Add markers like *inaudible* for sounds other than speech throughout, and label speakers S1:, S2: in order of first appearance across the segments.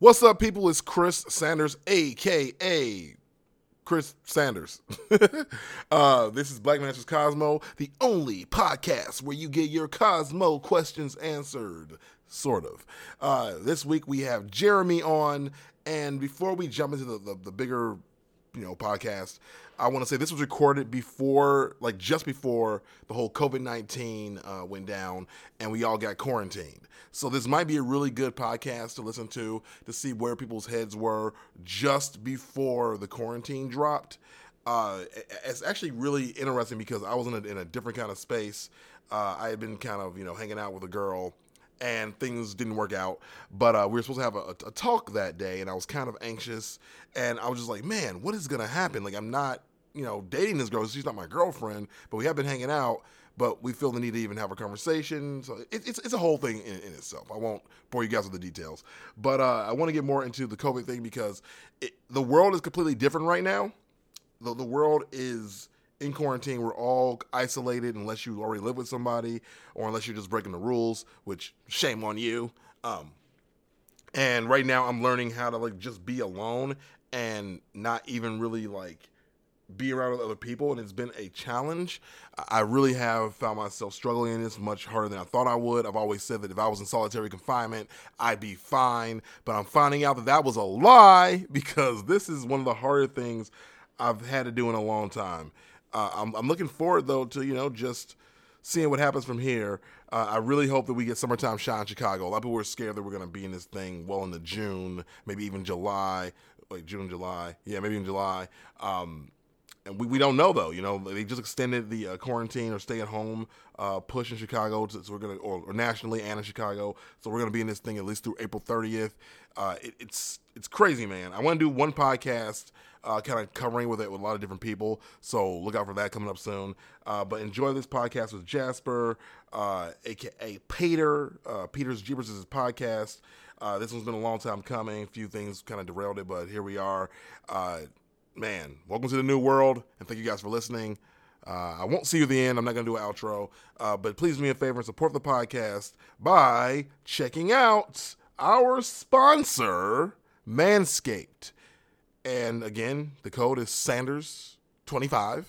S1: What's up, people? It's Chris Sanders, aka Chris Sanders. *laughs* uh, this is Black Man Answers Cosmo, the only podcast where you get your Cosmo questions answered, sort of. Uh, this week we have Jeremy on, and before we jump into the, the, the bigger, you know, podcast, I want to say this was recorded before, like just before the whole COVID 19 uh, went down and we all got quarantined. So this might be a really good podcast to listen to to see where people's heads were just before the quarantine dropped. Uh, it's actually really interesting because I was in a, in a different kind of space. Uh, I had been kind of, you know, hanging out with a girl and things didn't work out. But uh, we were supposed to have a, a, talk that day, and I was kind of anxious. And I was just like, man, what is going to happen? Like, I'm not you know, dating this girl. She's not my girlfriend, but we have been hanging out. But we feel the need to even have a conversation. So it, it's it's a whole thing in, in, itself. I won't bore you guys with the details, but uh, I want to get more into the COVID thing because it, the world is completely different right now. The, the world is in quarantine. We're all isolated unless you already live with somebody or unless you're just breaking the rules, which shame on you. Um, and right now, I'm learning how to like just be alone and not even really like be around with other people, and it's been a challenge. I really have found myself struggling in this much harder than I thought I would. I've always said that if I was in solitary confinement, I'd be fine, but I'm finding out that that was a lie *laughs* because this is one of the harder things I've had to do in a long time. Uh, I'm, I'm, looking forward though to you know just seeing what happens from here. Uh, I really hope that we get summertime shot in Chicago. A lot of people were scared that we're going to be in this thing well into June, maybe even July. Like June, July, yeah, maybe in July. Um, and we, we don't know though. You know, they just extended the uh, quarantine or stay at home uh, push in Chicago, to, so we're gonna or, nationally and in Chicago. So we're gonna be in this thing at least through April 30th. Uh, it, it's it's crazy, man. I want to do one podcast, uh, kind of covering with it with a lot of different people. So look out for that coming up soon. Uh, but enjoy this podcast with Jasper, aka uh, Peter. Peter's Jeepers is his podcast. this one's been a long time coming. A few things kind of derailed it, but here we are man, welcome to the new world, and thank you guys for listening. Uh, I won't see you at the end. I'm not going to do an outro, uh, but please do me a favor and support the podcast by checking out our sponsor, Manscaped. And again, the code is Sanders25,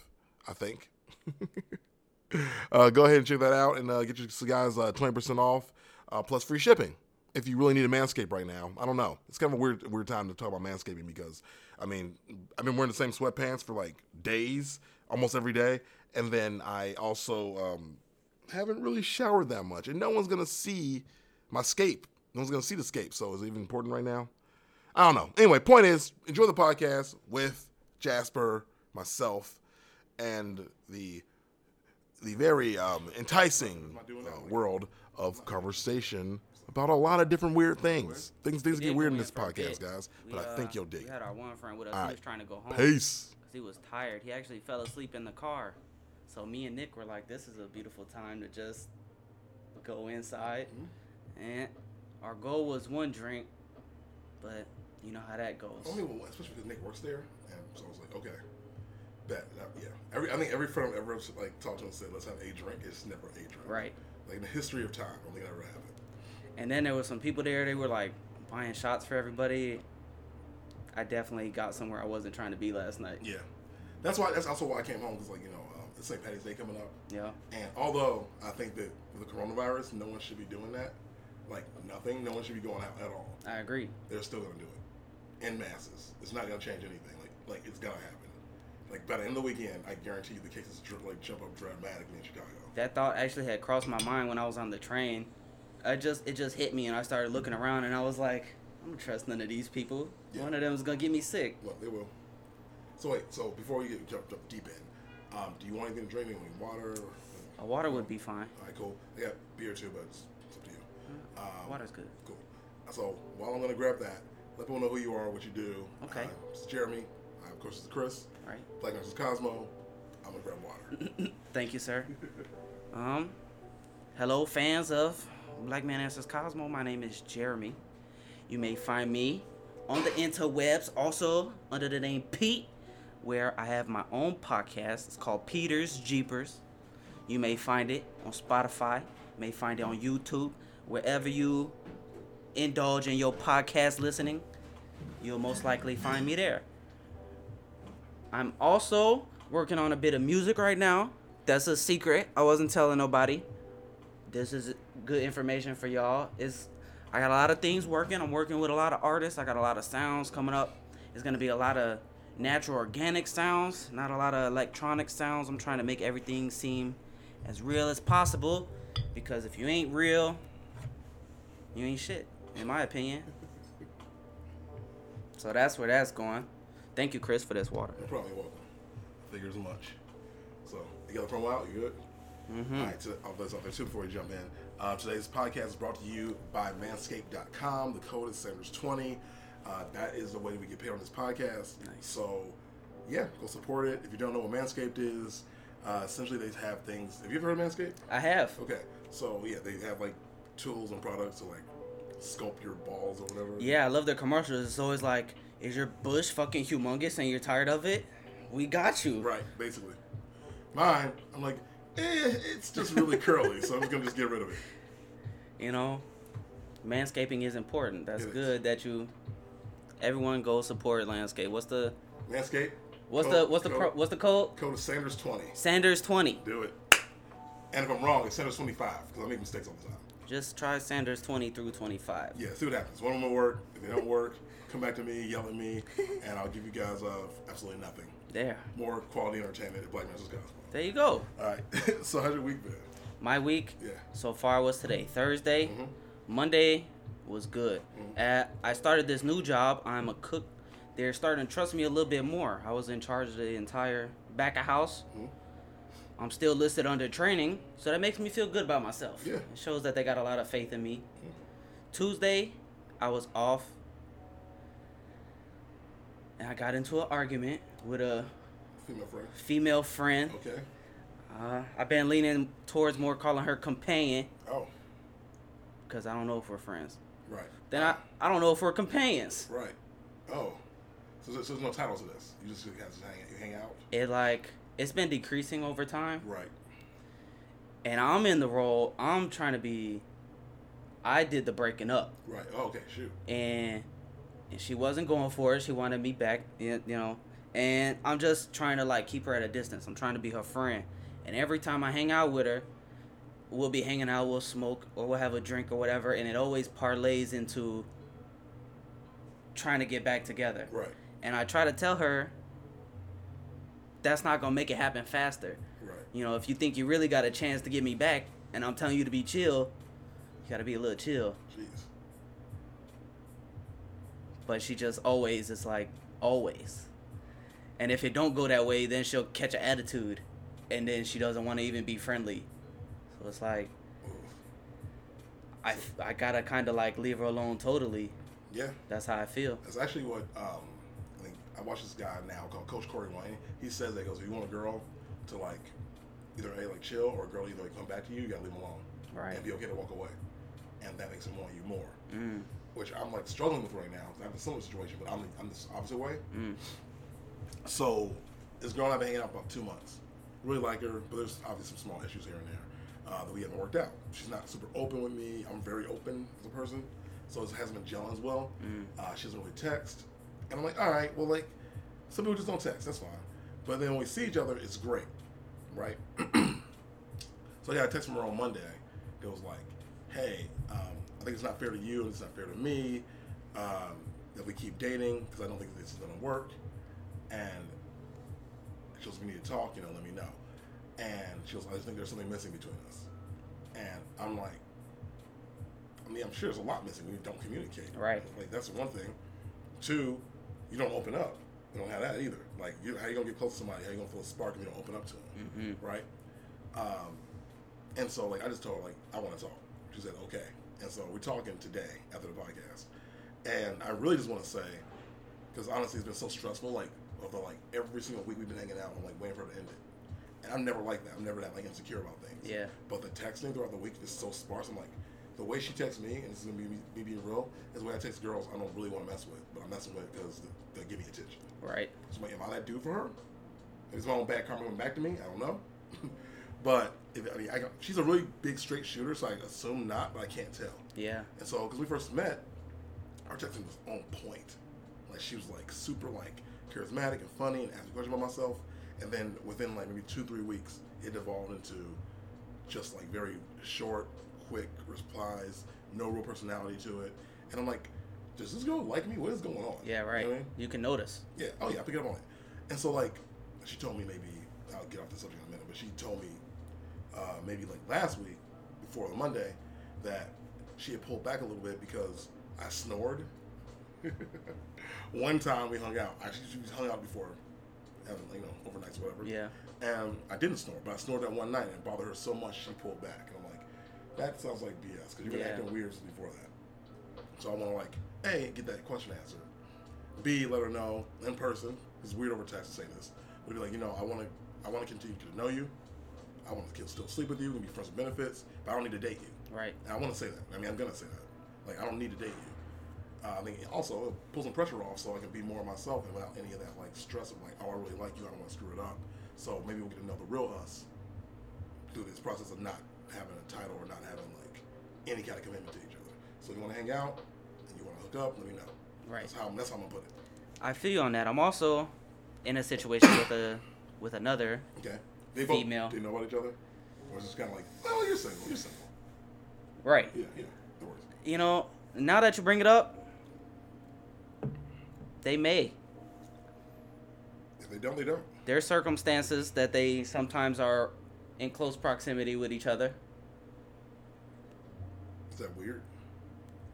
S1: I think. *laughs* uh, go ahead and check that out and uh, get your guys 20% uh, off uh, plus free shipping if you really need a manscape right now. I don't know. It's kind of a weird weird time to talk about manscaping because I mean I've been wearing the same sweatpants for like days, almost every day, and then I also um, haven't really showered that much, and no one's gonna see my scape. No one's gonna see the scape. So is it even important right now? I don't know. Anyway, point is enjoy the podcast with Jasper, myself, and the the very um, enticing uh, world of conversation about a lot of different weird things. Things things get weird in this podcast, guys. But we, uh, I think you'll dig.
S2: We had our one friend with us. All he was trying to go home.
S1: Peace.
S2: Because he was tired. He actually fell asleep in the car. So me and Nick were like, "This is a beautiful time to just go inside." Mm-hmm. And our goal was one drink, but you know how that goes.
S1: Only one, especially because Nick works there, and so I was like, okay. That, that, yeah. Every I think every friend I've ever like talked to and said let's have a drink. It's never a drink.
S2: Right.
S1: Like in the history of time, don't ever it.
S2: And then there was some people there. They were like buying shots for everybody. I definitely got somewhere I wasn't trying to be last night.
S1: Yeah, that's why. That's also why I came home because, like, you know, um, it's St. Patty's Day coming up.
S2: Yeah.
S1: And although I think that with the coronavirus, no one should be doing that. Like nothing. No one should be going out at all.
S2: I agree.
S1: They're still gonna do it in masses. It's not gonna change anything. Like, like it's gonna happen. Like by the end of the weekend, I guarantee you the cases like jump up dramatically in Chicago.
S2: That thought actually had crossed my mind when I was on the train I just it just hit me, and I started looking around, and I was like, I don't trust none of these people. Yeah. One of them is gonna get me sick.
S1: Well, they will. So wait, so before we get jump, jump deep in, um, do you want anything to drink? Any water?
S2: A water would be fine.
S1: All right, cool. I got beer too, but it's, it's up to you.
S2: Um, Water's good.
S1: Cool. So while I'm gonna grab that, let people know who you are, what you do.
S2: Okay. Uh,
S1: it's Jeremy. Of course, it's Chris.
S2: All right.
S1: Black Man Answers Cosmo. I'm gonna grab water. *laughs*
S2: Thank you, sir. um, hello, fans of Black Man Answers Cosmo. My name is Jeremy. You may find me on the interwebs, also under the name Pete, where I have my own podcast. It's called Peter's Jeepers. You may find it on Spotify, you may find it on YouTube, wherever you indulge in your podcast listening, you'll most likely find me there. I'm also working on a bit of music right now. That's a secret. I wasn't telling nobody. This is good information for y'all. Is I got a lot of things working. I'm working with a lot of artists. I got a lot of sounds coming up. It's gonna be a lot of natural organic sounds, not a lot of electronic sounds. I'm trying to make everything seem as real as possible because if you ain't real, you ain't shit, in my opinion. So that's where that's going. Thank you, Chris, for this water.
S3: You're probably welcome. Figures much. So, you got the promo out? You good?
S2: Mm-hmm.
S3: All right, so I'll out there too before we jump in. Uh, today's podcast is brought to you by Manscaped.com. The code is Sanders20. Uh, that is the way we get paid on this podcast.
S2: Nice.
S3: So, yeah, go support it. If you don't know what Manscaped is, uh, essentially they have things. Have you ever heard of Manscaped?
S2: I have.
S3: Okay, so yeah, they have like tools and products to like sculpt your balls or whatever.
S2: Yeah, I love their commercials. It's always like, is your bush fucking humongous and you're tired of it? We got you.
S3: Right, basically. Mine, I'm like, eh, it's just really curly, so I'm just gonna just get rid of it.
S2: You know, manscaping is important. That's
S3: It is.
S2: good that you. Everyone go support Manscaped. What's the
S3: landscape?
S2: what's
S3: code-
S2: the what's the
S3: code,
S2: pro, what's the code?
S3: code is Sanders twenty.
S2: Sanders twenty.
S3: Do it. And if I'm wrong, it's Sanders twenty five because I make mistakes all the time.
S2: Just try Sanders twenty through twenty five.
S3: Yeah, see what happens. One of them will work. If they don't work, come back to me, yell at me, *laughs* and I'll give you guys uh, absolutely nothing.
S2: There.
S3: More quality entertainment at Black Man's Gospel.
S2: There you go.
S3: All right. *laughs* so how's your week been?
S2: My week
S3: Yeah.
S2: so far was today. Thursday,
S3: Mhm.
S2: Monday was good.
S3: Mhm.
S2: Uh, I started this new job. I'm a cook. They're starting to trust me a little bit more. I was in charge of the entire back of house.
S3: Mhm.
S2: I'm still listed under training, so that makes me feel good about myself.
S3: Yeah.
S2: It shows that they got a lot of faith in me. Tuesday, I was off. And I got into an argument with a
S3: Female friend.
S2: female friend.
S3: Okay.
S2: Uh, I've been leaning towards more calling her companion
S3: Oh,
S2: because I don't know if we're friends.
S3: right.
S2: Then I, I don't know if we're companions.
S3: Right. Oh. So, there's- so there's no title to this. You just just hang, you hang out.
S2: It like it's been decreasing over time,
S3: Right.
S2: and I'm in the role. I'm trying to be. I did the breaking up,
S3: Right. Oh, okay. Shoot.
S2: and and she wasn't going for it. She wanted me back, you you know. And I'm just trying to like keep her at a distance. I'm trying to be her friend. And every time I hang out with her, we'll be hanging out, we'll smoke, or we'll have a drink or whatever, and it always parlays into trying to get back together.
S3: Right.
S2: And I try to tell her that's not gonna make it happen faster.
S3: Right.
S2: You know, if you think you really got a chance to get me back, and I'm telling you to be chill, you gotta be a little chill.
S3: Jeez.
S2: But she just always is like always. And if it don't go that way, then she'll catch an attitude, and then she doesn't want to even be friendly. So it's like
S3: Oof.
S2: I I gotta kind of like leave her alone totally.
S3: Yeah.
S2: That's how I feel.
S3: That's actually what um, I watch this guy now called Coach Corey Wayne. He says that he goes, if you want a girl to like either a like chill or a girl either like come back to you, you gotta leave them alone
S2: Right.
S3: and be okay to walk away, and that makes him want you more.
S2: Mm,
S3: Which I'm like struggling with right now. I have a similar situation, but I'm I'm this opposite way.
S2: mm,
S3: So this girl I've been hanging out about two months. Really like her, but there's obviously some small issues here and there uh, that we haven't worked out. She's not super open with me. I'm very open as a person, so it hasn't been gelling as well.
S2: mm.
S3: Uh, she doesn't really text, and I'm like, all right, well, like some people just don't text. That's fine. But then when we see each other, it's great, right? *clears throat* so yeah, I got a text from her on Monday. It was like, hey, um, I think it's not fair to you, and it's not fair to me um, that we keep dating because I don't think this is gonna work. And she goes, we need to talk. You know, let me know. And she goes, I just think there's something missing between us. And I'm like, I mean, I'm sure there's a lot missing when you don't communicate.
S2: Right.
S3: Like that's one thing. Two, you don't open up. You don't have that either. Like, you, how you gonna get close to somebody? How you gonna feel a spark if you don't open up to them?
S2: Mm-hmm.
S3: Right. Um, and so like I just told her like I want to talk. She said okay. And so we're talking today after the podcast. And I really just want to say, because honestly it's been so stressful. Like over like every single week we've been hanging out, I'm like waiting for it to end it. And I'm never like that. I'm never that like insecure about things.
S2: Yeah.
S3: But the texting throughout the week is so sparse. I'm like, the way she texts me, and this is gonna be me, being real, is the way I text girls I don't really want to mess with, but I'm messing with because they give me attention.
S2: Right.
S3: So am I that dude for her? Is my own bad karma coming back to me? I don't know. *laughs* But if, I mean, I, she's a really big straight shooter, so I assume not, but I can't tell.
S2: Yeah.
S3: And so, because we first met, our texting was on point. Like she was like super like charismatic and funny, and asked me questions about myself. And then within like maybe two three weeks, it evolved into just like very short, quick replies, no real personality to it. And I'm like, does this girl like me? What is going on?
S2: Yeah,
S3: You
S2: right.
S3: know what I mean?
S2: You can notice.
S3: Yeah. Oh yeah, I pick it up on it. And so like, she told me maybe I'll get off the subject in a minute, but she told me uh, maybe like last week before the Monday that she had pulled back a little bit because I snored. *laughs* One time we hung out. Actually, she hung out before, um, you know, overnights or whatever.
S2: Yeah.
S3: And I didn't snore, but I snored that one night and it bothered her so much she pulled back. And I'm like, that sounds like BS because you've been
S2: Yeah.
S3: acting weird since before that. So I want to like, A, get that question answered. B, let her know in person. It's weird over text to say this. But be like, you know, I want to, I want to continue to know you. I want to still sleep with you and be friends with benefits, but I don't need to date you.
S2: Right.
S3: And I want to say that. I mean, I'm gonna say that. Like, I don't need to date you. Uh, I think also it'll pull some pressure off, so I can be more myself and without any of that like stress of like, oh, I really like you. I don't want to screw it up. So maybe we'll get to know the real us through this process of not having a title or not having like any kind of commitment to each other. So if you want to hang out and you want to hook up, let me know.
S2: Right.
S3: That's how that's how I'm gonna put it.
S2: I feel you on that. I'm also in a situation with a with another.
S3: Okay. They
S2: Female.
S3: Do you know about each other? Or is it kind of like, oh, you're single. You're single.
S2: Right.
S3: Yeah, yeah. Worries.
S2: You know, now that you bring it up, they may.
S3: If they don't, they don't.
S2: There's circumstances that they sometimes are in close proximity with each other.
S3: Is that weird?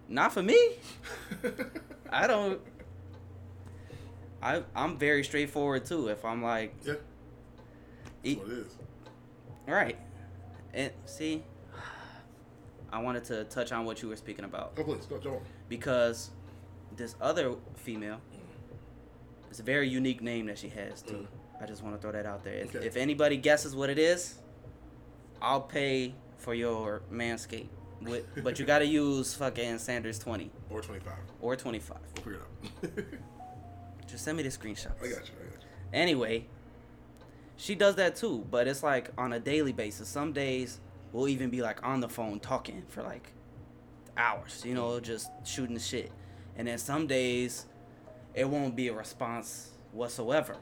S2: Not for me. *laughs* I don't. I I'm very straightforward too. If I'm like,
S3: Yeah. That's what it is.
S2: right, and see, I wanted to touch on what you were speaking about
S3: Oh, please, go, on.
S2: because this other female, mm. it's a very unique name that she has too. Mm. I just want to throw that out there. If,
S3: Okay.
S2: if anybody guesses what it is, I'll pay for your manscape. With, but you got to use fucking Sanders twenty
S3: Or 25.
S2: or twenty five.
S3: We'll figure it out. *laughs*
S2: Just send me the screenshots.
S3: I got you. I got you.
S2: Anyway, she does that too, but it's like on a daily basis. Some days we'll even be like on the phone talking for like hours, you know, just shooting the shit. And then some days it won't be a response whatsoever.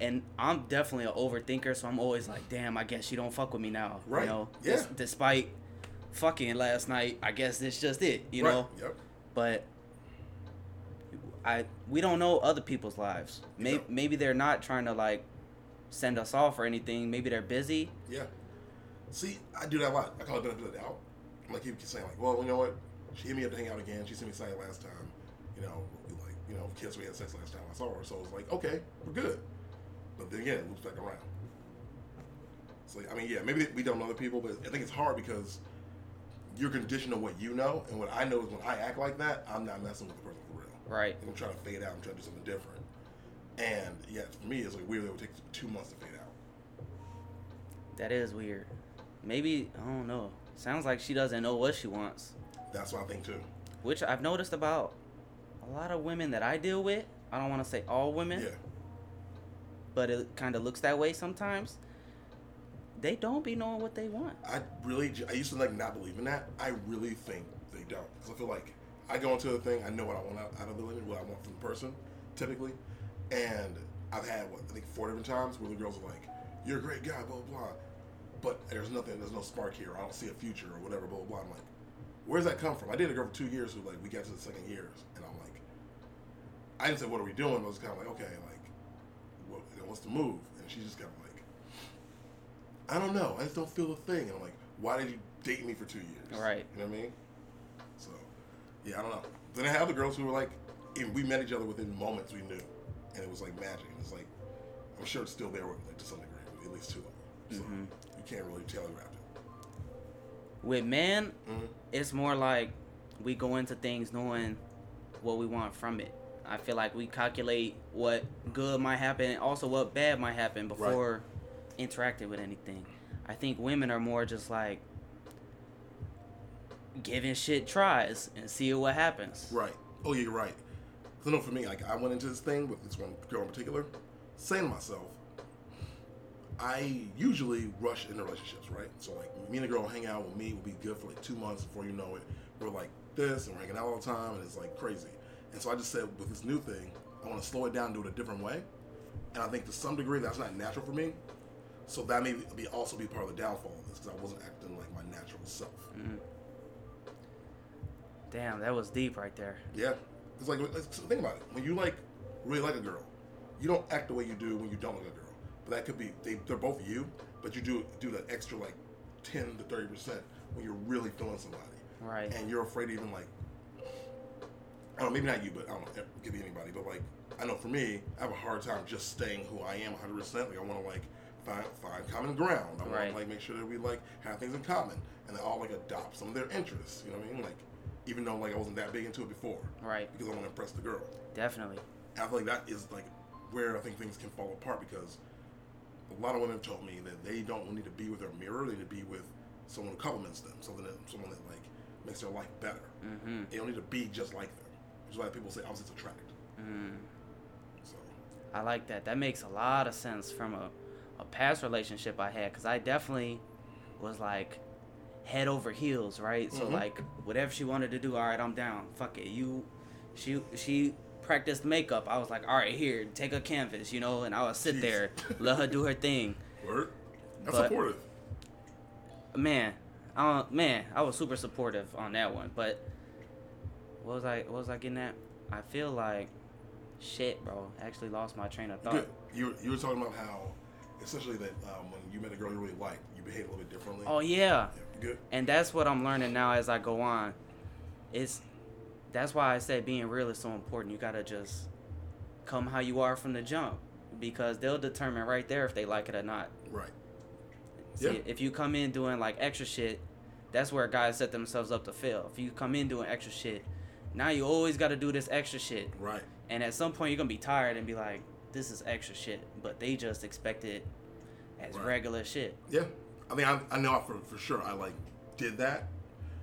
S2: And I'm definitely an overthinker, so I'm always like, damn, I guess she don't fuck with me now.
S3: Right.
S2: You know,
S3: Yeah.
S2: Des- despite fucking last night, I guess this just it, you
S3: right.
S2: know?
S3: Yep.
S2: but I we don't know other people's lives. Maybe maybe they're not trying to like send us off or anything. Maybe they're busy.
S3: Yeah. See, I do that a lot. I call it benefit of the doubt. I'm like, keep saying, like, well, you know what? She hit me up to hang out again. She sent me saying last time. You know, like, you know, kids, we had sex last time I saw her. So it's like, okay, we're good. But then again, it loops back around. So, I mean, yeah, maybe we don't know other people, but I think it's hard because you're conditioned on what you know. And what I know is when I act like that, I'm not messing with the person for real.
S2: Right.
S3: I'm trying to fade out. I'm trying to do something different. And yeah, for me, it's like weird. It would take two months to fade out.
S2: That is weird. Maybe I don't know. Sounds like she doesn't know what she wants,
S3: That's what I think too.
S2: which I've noticed about a lot of women that I deal with. I don't want to say all women,
S3: Yeah.
S2: but it kind of looks that way sometimes. They don't be knowing what they want.
S3: I really, I used to like not believe in that. I really think they don't. Because I feel like I go into the thing, I know what I want out, out of the women, what I want from the person, typically. And I've had, what, I think four different times where the girls are like, you're a great guy, blah, blah, blah. But there's nothing, there's no spark here. I don't see a future or whatever, blah, blah, blah. I'm like, where's that come from? I dated a girl for two years who, like, we got to the second years. And I'm like, I didn't say, what are we doing? I was kind of like, okay, like, what, what's the move? And she just kind of like, I don't know. I just don't feel a thing. And I'm like, why did you date me for two years?
S2: Right.
S3: You know what I mean? So, yeah, I don't know. Then I have the girls who were like, and we met each other within moments we knew, and it was like magic. And it's like, I'm sure it's still there with, like, to some degree, with at least two of them. So
S2: Mhm.
S3: you can't really wrapped it.
S2: With men,
S3: Mhm.
S2: it's more like we go into things knowing what we want from it. I feel like we calculate what good might happen and also what bad might happen before interacting with anything. I think women are more just like giving shit tries and see what happens.
S3: Right. Oh, yeah, you're right. So, know for me, like, I went into this thing with this one girl in particular, saying to myself, I usually rush into relationships, right? So like me and a girl hang out with me, will be good for like two months before you know it. We're like this and we're hanging out all the time and it's like crazy. And so I just said with this new thing, I want to slow it down and do it a different way. And I think to some degree that's not natural for me. So that may be also be part of the downfall of this because I wasn't acting like my natural self. Mm.
S2: Damn, that was deep right there.
S3: Yeah, it's like think about it. When you like really like a girl, you don't act the way you do when you don't like a girl. But that could be they, they're both you, but you do do that extra like ten to thirty percent when you're really feeling somebody,
S2: Right.
S3: and you're afraid to even like I don't know, maybe not you, but I don't know, it could be anybody. But like I know for me, I have a hard time just staying who I am 100. percent Like I want to like find find common ground. I want
S2: Right.
S3: to like make sure that we like have things in common, and they all like adopt some of their interests. You know what I mean? Like even though like I wasn't that big into it before
S2: Right.
S3: because I want to impress the girl.
S2: Definitely.
S3: I feel like that is like where I think things can fall apart because a lot of women have told me that they don't need to be with their mirror; they need to be with someone who compliments them, someone that someone that like makes their life better.
S2: Mm-hmm.
S3: They don't need to be just like them. Which is why people say opposites attract.
S2: Mm.
S3: So
S2: I like that. That makes a lot of sense from a, a past relationship I had because I definitely was like head over heels, right? So
S3: Mhm.
S2: like whatever she wanted to do, all right, I'm down. Fuck it. You, she she practiced makeup. I was like, all right, here, take a canvas, you know, and I would sit
S3: Jeez.
S2: there, let her do her thing. *laughs*
S3: word, that's
S2: But-
S3: supportive.
S2: Man, I don't, man, I was super supportive on that one. But what was I what was I getting at? I feel like shit, bro. I actually lost my train of thought.
S3: You you were talking about how essentially that um, when you met a girl you really liked, you behave a little bit differently.
S2: Oh yeah.
S3: yeah, good.
S2: and that's what I'm learning now as I go on. It's that's why I said being real is so important. You gotta just come how you are from the jump because they'll determine right there if they like it or not.
S3: Right.
S2: See,
S3: Yeah.
S2: if you come in doing like extra shit, that's where guys set themselves up to fail. If you come in doing extra shit, now you always got to do this extra shit,
S3: Right.
S2: and at some point you're gonna be tired and be like, "This is extra shit," but they just expect it as
S3: Right.
S2: regular shit.
S3: Yeah, I mean, I, I know for, for sure I like did that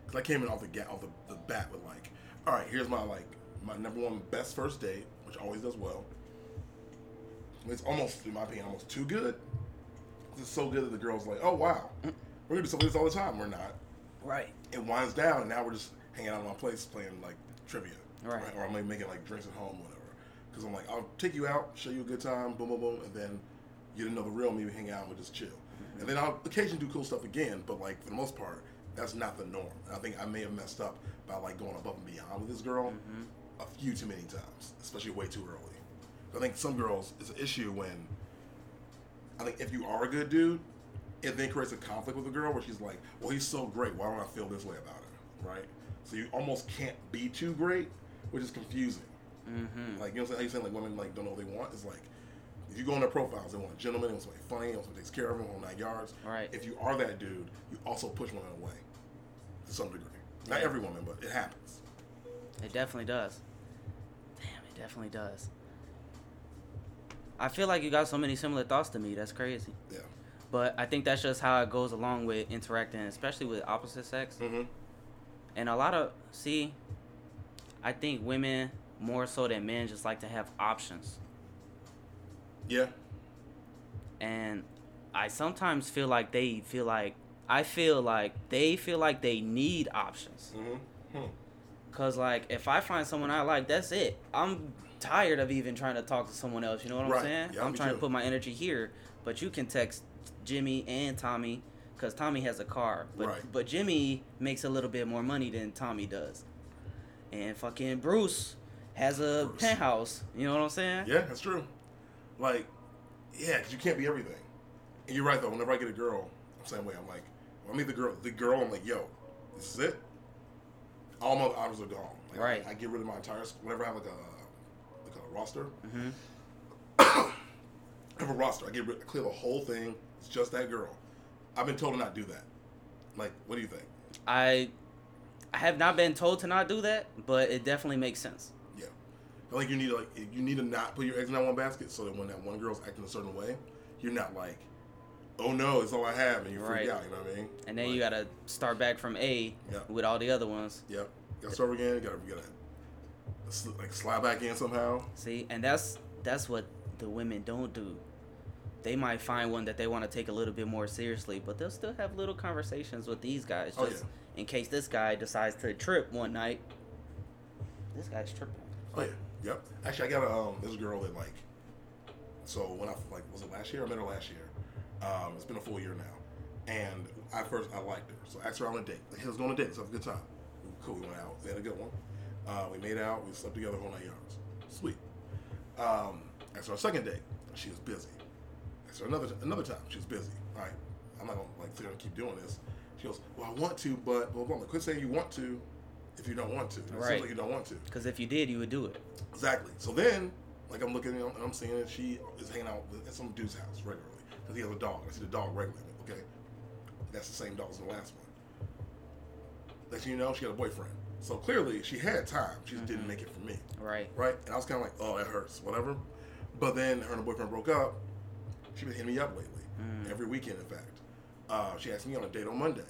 S3: because I came in off the ga- off the, the bat with like, all right, here's my like my number one best first date, which always does well. It's almost, in my opinion, almost too good. It's so good that the girl's like, oh wow, we're gonna do something this all the time. We're not.
S2: Right.
S3: It winds down, and now we're just hanging out in my place playing like trivia,
S2: Right.
S3: Or I'm like making like drinks at home, whatever. Because I'm like, I'll take you out, show you a good time, boom, boom, boom, and then you didn't know the real me. We hang out and we just chill. And then I'll occasionally do cool stuff again, but like for the most part, that's not the norm. And I think I may have messed up by like going above and beyond with this girl a few too many times, especially way too early. I think some girls it's an issue when I think if you are a good dude, it then creates a conflict with a girl where she's like, "Well, he's so great. Why don't I feel this way about him?" Right? So you almost can't be too great, which is confusing.
S2: Mm-hmm.
S3: Like you know, what I'm saying? how you saying like women like don't know what they want. It's like if you go on their profiles, they want a gentleman, they want somebody funny, they want somebody takes care of them, whole nine yards.
S2: Right.
S3: If you are that dude, you also push women away to some degree. Not
S2: Yeah.
S3: every woman, but it happens.
S2: It definitely does. Damn, it definitely does. I feel like you got so many similar thoughts to me. That's crazy.
S3: Yeah.
S2: But I think that's just how it goes along with interacting, especially with opposite sex.
S3: Mm-hmm.
S2: And a lot of see, I think women more so than men just like to have options.
S3: Yeah.
S2: And I sometimes feel like they feel like I feel like they feel like they need options.
S3: Mm-hmm. Hmm.
S2: Cause like if I find someone I like, that's it. I'm tired of even trying to talk to someone else. You know what I'm saying?
S3: Yeah,
S2: I'm trying
S3: too.
S2: to put my energy here, but you can text Jimmy and Tommy, cause Tommy has a car, but
S3: Right.
S2: but Jimmy makes a little bit more money than Tommy does, and fucking Bruce has a
S3: Bruce.
S2: penthouse. You know what I'm saying?
S3: Yeah, that's true. Like, yeah, because you can't be everything. And you're right though. Whenever I get a girl, I'm the same way. I'm like, when I meet the girl, the girl, I'm like, yo, this is it. All my options are gone. Like,
S2: Right.
S3: I, I get rid of my entire. Whenever I have like a like a roster,
S2: hmm
S3: I have a roster. I get rid, I clear the whole thing. It's just that girl. I've been told to not do that. Like, what do you think?
S2: I I have not been told to not do that, but it definitely makes sense.
S3: Yeah. I think you need to like you need to not put your eggs in that one basket so that when that one girl's acting a certain way, you're not like, oh no, it's all I have, and you freak
S2: Right.
S3: out. You know what I mean?
S2: And then
S3: Like,
S2: you gotta start back from A
S3: Yeah.
S2: with all the other ones.
S3: Yep. You gotta start again. You gotta, you gotta like slide back in somehow.
S2: See, and that's that's what the women don't do. they might find one that they want to take a little bit more seriously, but they'll still have little conversations with these guys
S3: Oh,
S2: just in case this guy decides to trip one night. This guy's tripping.
S3: Oh yeah, yep. Actually, I got a um, this girl that like. So when I like was it last year? I met her last year. Um, it's been a full year now, and I first I liked her, so I asked her on a date. Like, let's go on a date. Let's have a good time. Cool. We went out. We had a good one. Uh, we made out. We slept together whole nine yards. Sweet. Um, after our second date, she was busy. After another another time, she was busy. All right, I'm not gonna like and keep doing this. She goes, well, I want to, but blah blah. blah. Quit saying you want to if you don't want to. It
S2: Right.
S3: seems like you don't want to.
S2: Because if you did, you would do it.
S3: Exactly. So then, like I'm looking, and I'm seeing that she is hanging out at some dude's house regularly because he has a dog. I see the dog regularly. Okay, that's the same dog as the last one. Next thing you know, she had a boyfriend. So clearly, she had time. She just didn't make it for me,
S2: Right.
S3: right? And I was kind of like, oh, that hurts, whatever. But then her and her boyfriend broke up. She been hitting me up lately, every weekend, in fact. Uh, she asked me on a date on Monday.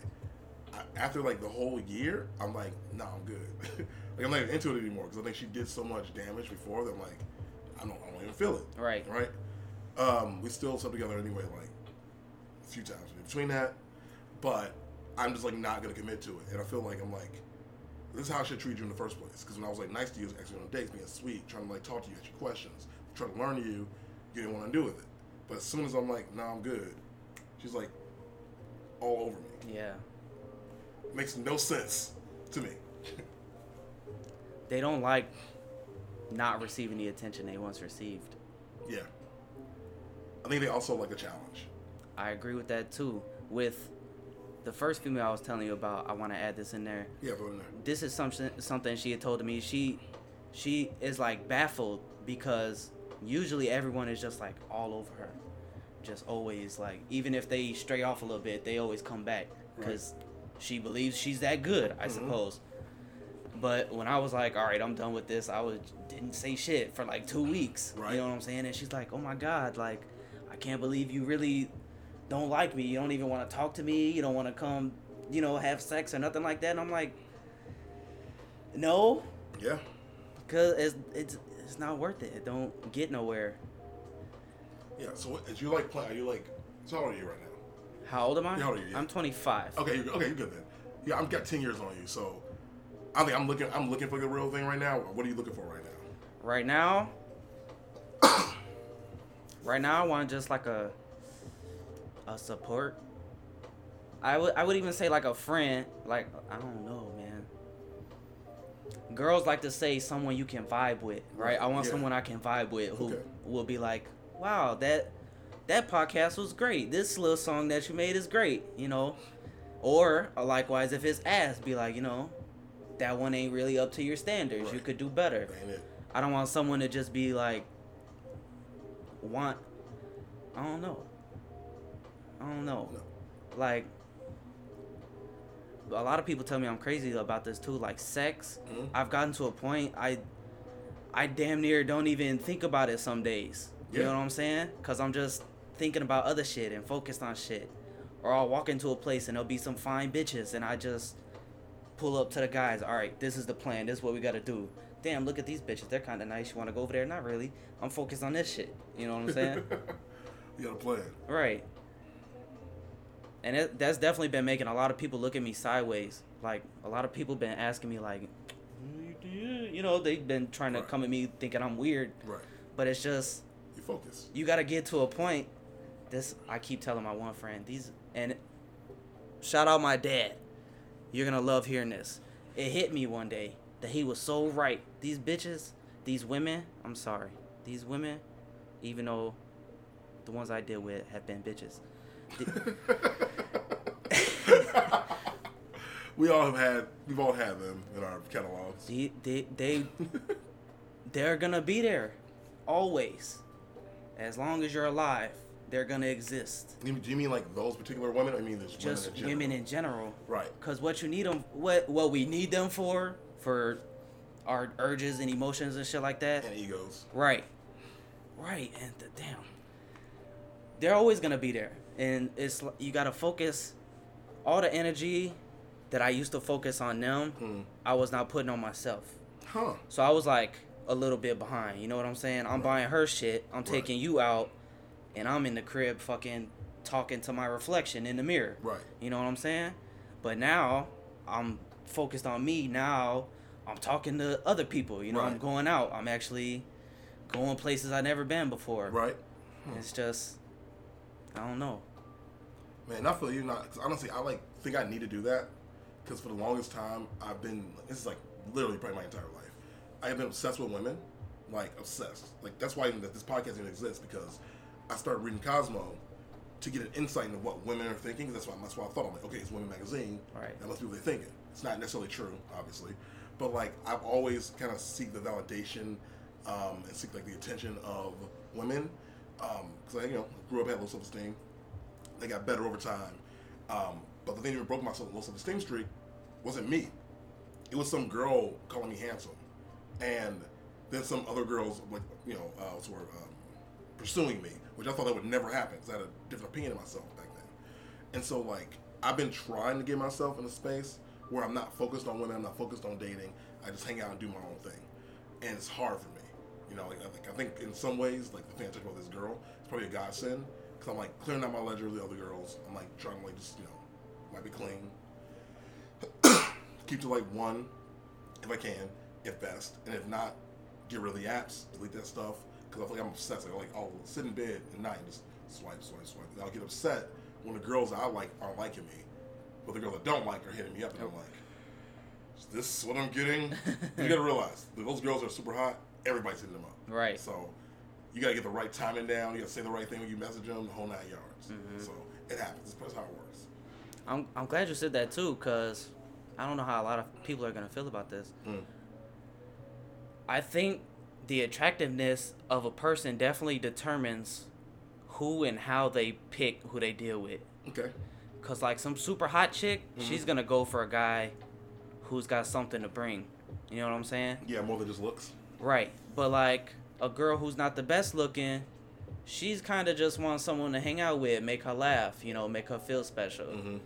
S3: After like the whole year, I'm like, nah, I'm good. *laughs* like I'm not even into it anymore because I think she did so much damage before that I'm like, I don't, I don't even feel it.
S2: Right.
S3: Right. Um, we still slept together anyway, like a few times between that, but I'm just like not gonna commit to it, and I feel like I'm like, this is how I should treat you in the first place. Because when I was like nice to you, was actually on dates, being sweet, trying to like talk to you, ask you questions, trying to learn you, you didn't want to do with it. But as soon as I'm like, nah, I'm good, she's like all over me.
S2: Yeah.
S3: Makes no sense to me.
S2: They don't like not receiving the attention they once received.
S3: yeah. I think they also like a challenge.
S2: I agree with that too. With the first female I was telling you about, I want to add this in there.
S3: Yeah, it in there.
S2: This is something something she had told to me. She she is like baffled because usually everyone is just like all over her, just always like even if they stray off a little bit, they always come back because she believes she's that good, I mm-hmm. suppose. But when I was like, all right, I'm done with this, I was didn't say shit for like two weeks.
S3: Right.
S2: You know what I'm saying? And she's like, oh my god, like I can't believe you really don't like me. You don't even want to talk to me. You don't want to come, you know, have sex or nothing like that. And I'm like, no,
S3: Yeah.
S2: cause it's it's it's not worth it. It don't get nowhere.
S3: Yeah. So, is you like playing? Are you like? So how old are you right?
S2: How old am I?
S3: How old are you?
S2: I'm 25.
S3: Okay, you're, okay, you're good then. Yeah, I've got ten years on you, so I think I'm looking. I'm looking for the real thing right now. What are you looking for right now?
S2: Right now, *coughs* right now I want just like a a support. I would I would even say like a friend. Like I don't know, man. Girls like to say someone you can vibe with, right? I want
S3: Yeah.
S2: someone I can vibe with who
S3: Okay.
S2: will be like, "Wow, that that podcast was great. This little song that you made is great," you know. Or uh, likewise, if it's ass, be like, you know, that one ain't really up to your standards. You could do better. I don't want someone to just be like want I don't know. I don't know.
S3: No.
S2: Like a lot of people tell me I'm crazy about this too, like sex.
S3: Mhm.
S2: I've gotten to a point I I damn near don't even think about it some days. You
S3: Yeah.
S2: know what I'm saying? Cuz I'm just thinking about other shit and focused on shit. Or I'll walk into a place and there'll be some fine bitches and I just pull up to the guys. All right, this is the plan. This is what we got to do. Damn, look at these bitches. They're kind of nice. You want to go over there? Not really. I'm focused on this shit. You know what I'm saying? *laughs*
S3: you got a plan.
S2: right. And it, that's definitely been making a lot of people look at me sideways. Like a lot of people been asking me like, mm, you know, they've been trying to
S3: Right.
S2: come at me thinking I'm weird.
S3: Right.
S2: But it's just
S3: You focus.
S2: you got to get to a point. This I keep telling my one friend these and shout out my dad. You're gonna love hearing this. It hit me one day that he was so right. These bitches, these women. I'm sorry, these women, even though the ones I deal with have been bitches. *laughs*
S3: we all have had. We've all had them in our catalogs.
S2: They they they *laughs* they're gonna be there, always. As long as you're alive, they're gonna exist.
S3: Do you mean like those particular women? Or I mean there's
S2: Just
S3: women in general?
S2: women in general.
S3: Right.
S2: Cause what you need them, what what we need them for, for our urges and emotions and shit like that.
S3: And egos.
S2: Right, right, and th- damn, they're always gonna be there, and it's you gotta focus all the energy that I used to focus on them.
S3: Hmm.
S2: I was not putting on myself,
S3: Huh.
S2: so I was like a little bit behind. You know what I'm saying? I'm buying her shit. I'm
S3: Right.
S2: taking you out, and I'm in the crib fucking talking to my reflection in the mirror.
S3: Right.
S2: You know what I'm saying? But now I'm focused on me. Now I'm talking to other people. You know, I'm going out. I'm actually going places I've never been before.
S3: Right.
S2: It's just, I don't know.
S3: Man, I feel you not. Cause honestly, I like think I need to do that because for the longest time I've been. This is like literally probably my entire life. I have been obsessed with women, like obsessed. Like that's why even that this podcast even exists because I started reading Cosmo to get an insight into what women are thinking. That's why that's why I thought I'm like, okay, it's Women Magazine.
S2: Right.
S3: That must be what they're thinking. It's not necessarily true, obviously, but like I've always kind of seek the validation um, and seek like the attention of women because I you know grew up had low self esteem they got better over time. Um, but the thing that broke my low self esteem streak wasn't me. It was some girl calling me handsome, and then some other girls, like you know, uh, of um, pursuing me, which I thought that would never happen because I had a different opinion of myself back then. And so, like, I've been trying to get myself in a space where I'm not focused on women, I'm not focused on dating. I just hang out and do my own thing, and it's hard for me. You know, like I think, I think in some ways, like the thing I about this girl, it's probably a godsend because I'm like clearing out my ledger of the other girls. I'm like trying to like just you know, might be clean. *coughs* Keep to like one, if I can, if best, and if not, get rid of the apps, delete that stuff because I feel like I'm obsessed. Like, like I'll sit in bed at night and just swipe, swipe, swipe. And I'll get upset when the girls that I like aren't liking me, but the girls I don't like are hitting me up, and I'm like, is this what I'm getting? you gotta realize those girls are super hot. Everybody's hitting them up.
S2: Right.
S3: So you gotta get the right timing down. You gotta say the right thing when you message them. The whole nine yards.
S2: Mm-hmm.
S3: So it happens. That's how it works.
S2: I'm, I'm glad you said that too, because I don't know how a lot of people are to feel about this.
S3: Mm.
S2: I think the attractiveness of a person definitely determines who and how they pick who they deal with.
S3: Okay.
S2: Cause like some super hot chick, she's gonna go for a guy who's got something to bring. You know what I'm saying?
S3: Yeah, more than just looks.
S2: Right. But like a girl who's not the best looking, she's kind of just wants someone to hang out with, make her laugh, you know, make her feel special.
S3: Mm-hmm.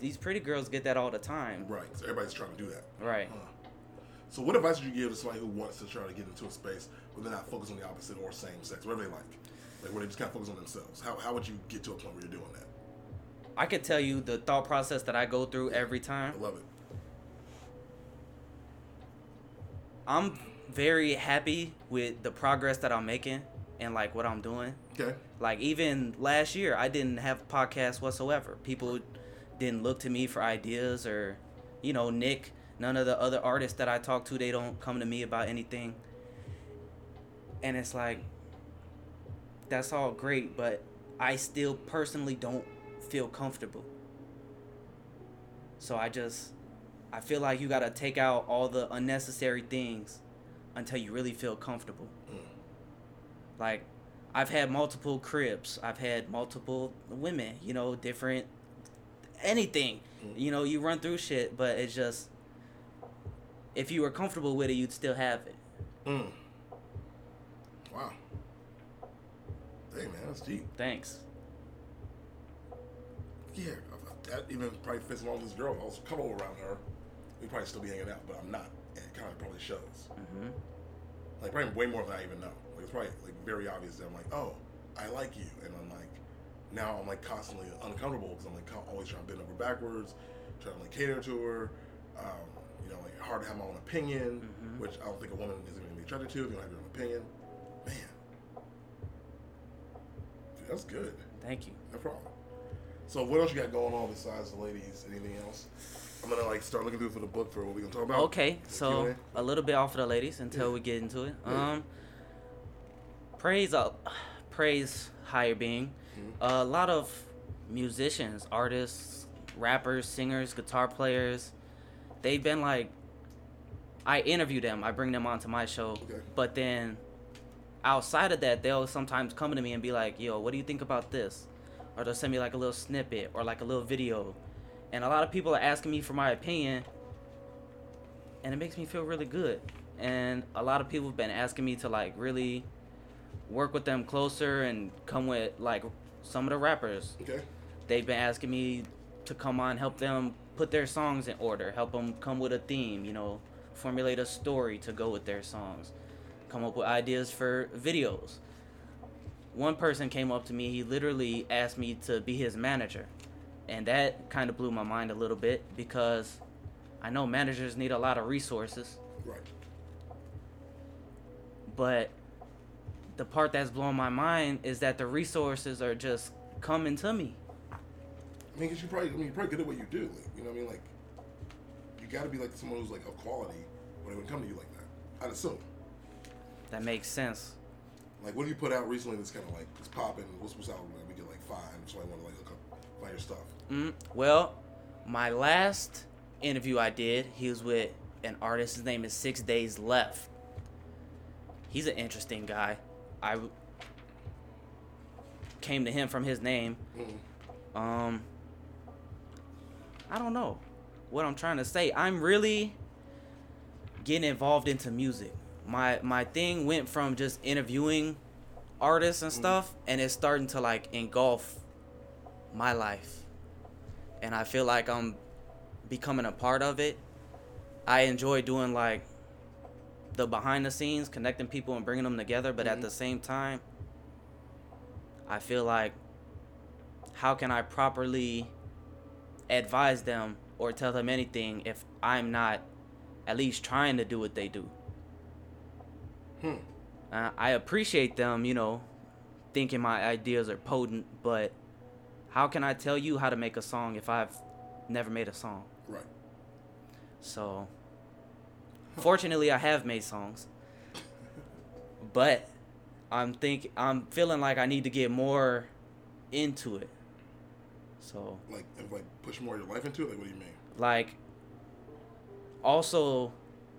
S2: These pretty girls get that all the time.
S3: Right. So everybody's trying to do that.
S2: Right.
S3: Huh. So what advice would you give to somebody who wants to try to get into a space where they're not focused on the opposite or same sex, whatever they like, like where they just kind of focus on themselves? How, how would you get to a point where you're doing that?
S2: I could tell you the thought process that I go through every time.
S3: I love it.
S2: I'm very happy with the progress that I'm making and like what I'm doing.
S3: Okay.
S2: Like even last year, I didn't have a podcast whatsoever. People didn't look to me for ideas or, you know, Nick. None of the other artists that I talk to, they don't come to me about anything. And it's like, that's all great, but I still personally don't feel comfortable. So I just, I feel like you gotta take out all the unnecessary things until you really feel comfortable. Mm. Like, I've had multiple cribs. I've had multiple women. You know, different anything. Mm. You know, you run through shit, but it's just if you were comfortable with it, you'd still have it.
S3: Mm. Wow. Hey man, that's deep.
S2: Thanks.
S3: Yeah, that even probably fits along with this girl. I was cuddle around her. We'd probably still be hanging out, but I'm not. And it kind of probably shows.
S2: hmm
S3: Like probably way more than I even know. Like it's probably like very obvious that I'm like, oh, I like you, and I'm like, now I'm like constantly uncomfortable because I'm like always trying to bend over backwards, trying to like cater to her. Um, you know, like hard to have my own opinion,
S2: Mhm.
S3: which I don't think a woman is going to be attracted to if you don't have your own opinion. Man, Dude, that's good.
S2: Thank you.
S3: No problem. So what else you got going on besides the ladies? Anything else? I'm gonna like start looking through for the book for what we gonna talk about.
S2: Okay, so
S3: Q&A?
S2: a little bit off of the ladies until
S3: Yeah.
S2: we get into it.
S3: Yeah.
S2: Um, praise up, praise higher being.
S3: Mhm.
S2: a lot of musicians, artists, rappers, singers, guitar players, they've been like, I interview them, I bring them onto my show,
S3: Okay.
S2: but then outside of that, they'll sometimes come to me and be like, "Yo, what do you think about this?" Or they'll send me like a little snippet or like a little video, and a lot of people are asking me for my opinion, and it makes me feel really good. And a lot of people have been asking me to like really work with them closer and come with like some of the rappers.
S3: Okay.
S2: They've been asking me to come on, help them put their songs in order, help them come with a theme, you know, formulate a story to go with their songs, come up with ideas for videos. one person came up to me. He literally asked me to be his manager, and that kind of blew my mind a little bit because I know managers need a lot of resources,
S3: Right.
S2: but the part that's blowing my mind is that the resources are just coming to me.
S3: I mean, 'cause you probably, I mean, you're probably good at what you do. Like, you know what I mean? Like, you got to be like someone who's like of quality, when they would come to you like that. I'd assume.
S2: That makes sense.
S3: Like, what do you put out recently that's kind of like it's popping? What's what's out? Like, we get like five, so I want to like look up, find your stuff.
S2: Mm, well, my last interview I did, he was with an artist. His name is Six Days Left. He's an interesting guy. I came to him from his name.
S3: Mm.
S2: Um, I don't know what I'm trying to say. I'm really getting involved into music. My my thing went from just interviewing artists and stuff, and it's starting to like engulf my life. And I feel like I'm becoming a part of it. I enjoy doing like the behind the scenes, connecting people and bringing them together, but at
S3: Mhm.
S2: the same time, I feel like how can I properly advise them or tell them anything if I'm not at least trying to do what they do?
S3: Hmm.
S2: Uh, I appreciate them, you know, thinking my ideas are potent, but how can I tell you how to make a song if I've never made a song?
S3: Right.
S2: So, fortunately, I have made songs, but I'm think I'm feeling like I need to get more into it. So,
S3: Like, and like push more of your life into it. Like, what do you mean?
S2: like, also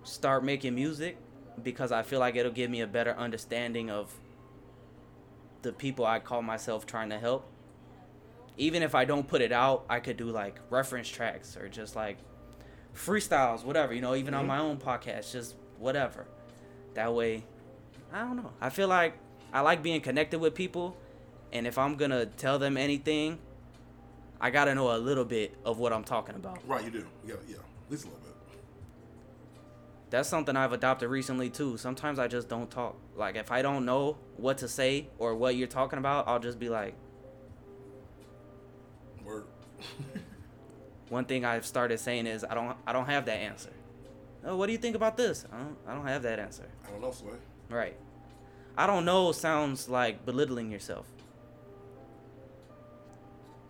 S2: start making music because I feel like it'll give me a better understanding of the people I call myself trying to help. Even if I don't put it out, I could do like reference tracks or just like freestyles, whatever, you know, even on
S3: Mhm.
S2: my own podcast, just whatever. That way, I don't know. I feel like I like being connected with people, and if I'm gonna tell them anything, I gotta know a little bit of what I'm talking about.
S3: Right, you do. Yeah, yeah, at least a little bit.
S2: That's something I've adopted recently too. Sometimes I just don't talk. Like if I don't know what to say or what you're talking about, I'll just be like,
S3: Word.
S2: one thing I've started saying is I don't I don't have that answer. Oh, what do you think about this? I don't, I don't have that answer.
S3: I don't know, Sway.
S2: Right. I don't know sounds like belittling yourself.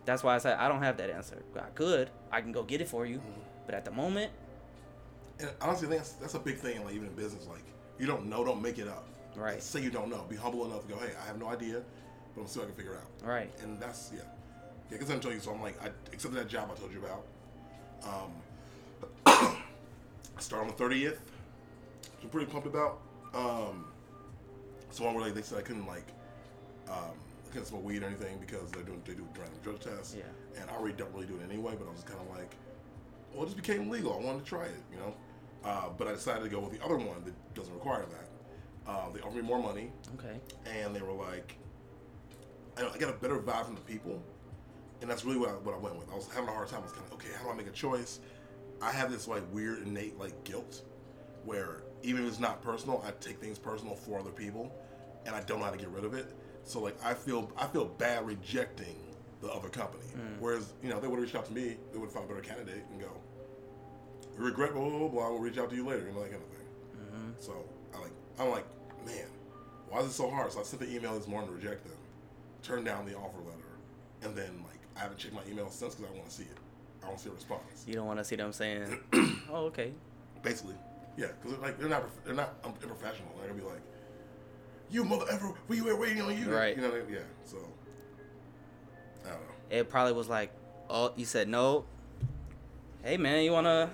S2: That's why I said I don't have that answer. I could. I can go get it for you. But at the moment,
S3: And honestly, that's that's a big thing. Like even in business, like you don't know, don't make it up.
S2: Right.
S3: Say you don't know. Be humble enough to go, hey, I have no idea, but I'm see what I can figure out.
S2: right.
S3: And that's yeah, yeah. Because I'm telling you, so I'm like, I accepted that job I told you about. Um, *coughs* I started on the 30th. I'm pretty pumped about. Um, it's one where like they said I couldn't like, um, Couldn't smoke weed or anything because they're doing they do random drug tests.
S2: Yeah.
S3: And I already don't really do it anyway, but I was kind of like, well, it just became legal. I wanted to try it, you know. Uh, but I decided to go with the other one that doesn't require that. Uh, they offered me more money,
S2: Okay.
S3: and they were like, I, know, I got a better vibe from the people, and that's really what I, what I went with. I was having a hard time. I was kind of okay. How do I make a choice? I have this like weird innate like guilt, where even if it's not personal, I take things personal for other people, and I don't know how to get rid of it. So like I feel I feel bad rejecting the other company. Whereas you know they would have reached out to me, they would have found a better candidate and go, "We regret blah blah blah. blah we'll reach out to you later," you know that kind of thing.
S2: Mm-hmm.
S3: So I like I'm like, man, why is it so hard? So I sent the email this morning to reject them, turned down the offer letter, and then like I haven't checked my email since because I want to see it. I don't see a response.
S2: You don't want to see them saying, *clears throat* "Oh, okay."
S3: Basically, yeah, because like they're not they're not um, unprofessional. They're gonna be like, you mother ever, we were waiting on you.
S2: Right.
S3: You know, yeah. So I don't know.
S2: It probably was like, "Oh, you said no." Hey man, you wanna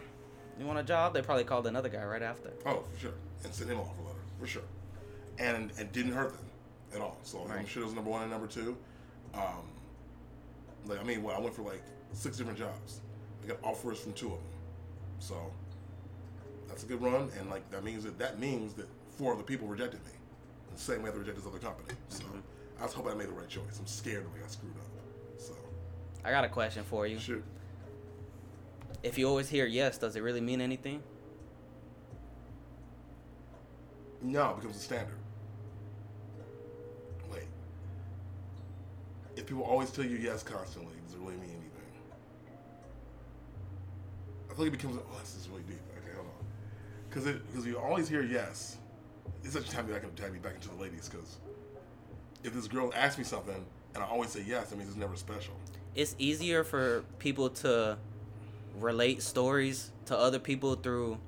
S2: you want a job? They probably called another guy right after.
S3: Oh, for sure. And sent him an offer letter, for sure. And and didn't hurt them at all. So I'm sure it was number one and number two. Um, like I mean, well, I went for like six different jobs. I got offers from two of them. So that's a good run, and like that means that that means that four of the people rejected me. The same way they rejected this other company. So mm-hmm. I was hoping I made the right choice. I'm scared that I got screwed up. So
S2: I got a question for you.
S3: shoot.
S2: If you always hear yes, does it really mean anything?
S3: No, it becomes a standard. Wait. if people always tell you yes constantly, does it really mean anything? I feel like it becomes oh this is really deep. Okay, hold on. Because it because you always hear yes. It's such a time that I can tag me back into the ladies because if this girl asks me something and I always say yes, that means it's never special.
S2: It's easier for people to relate stories to other people through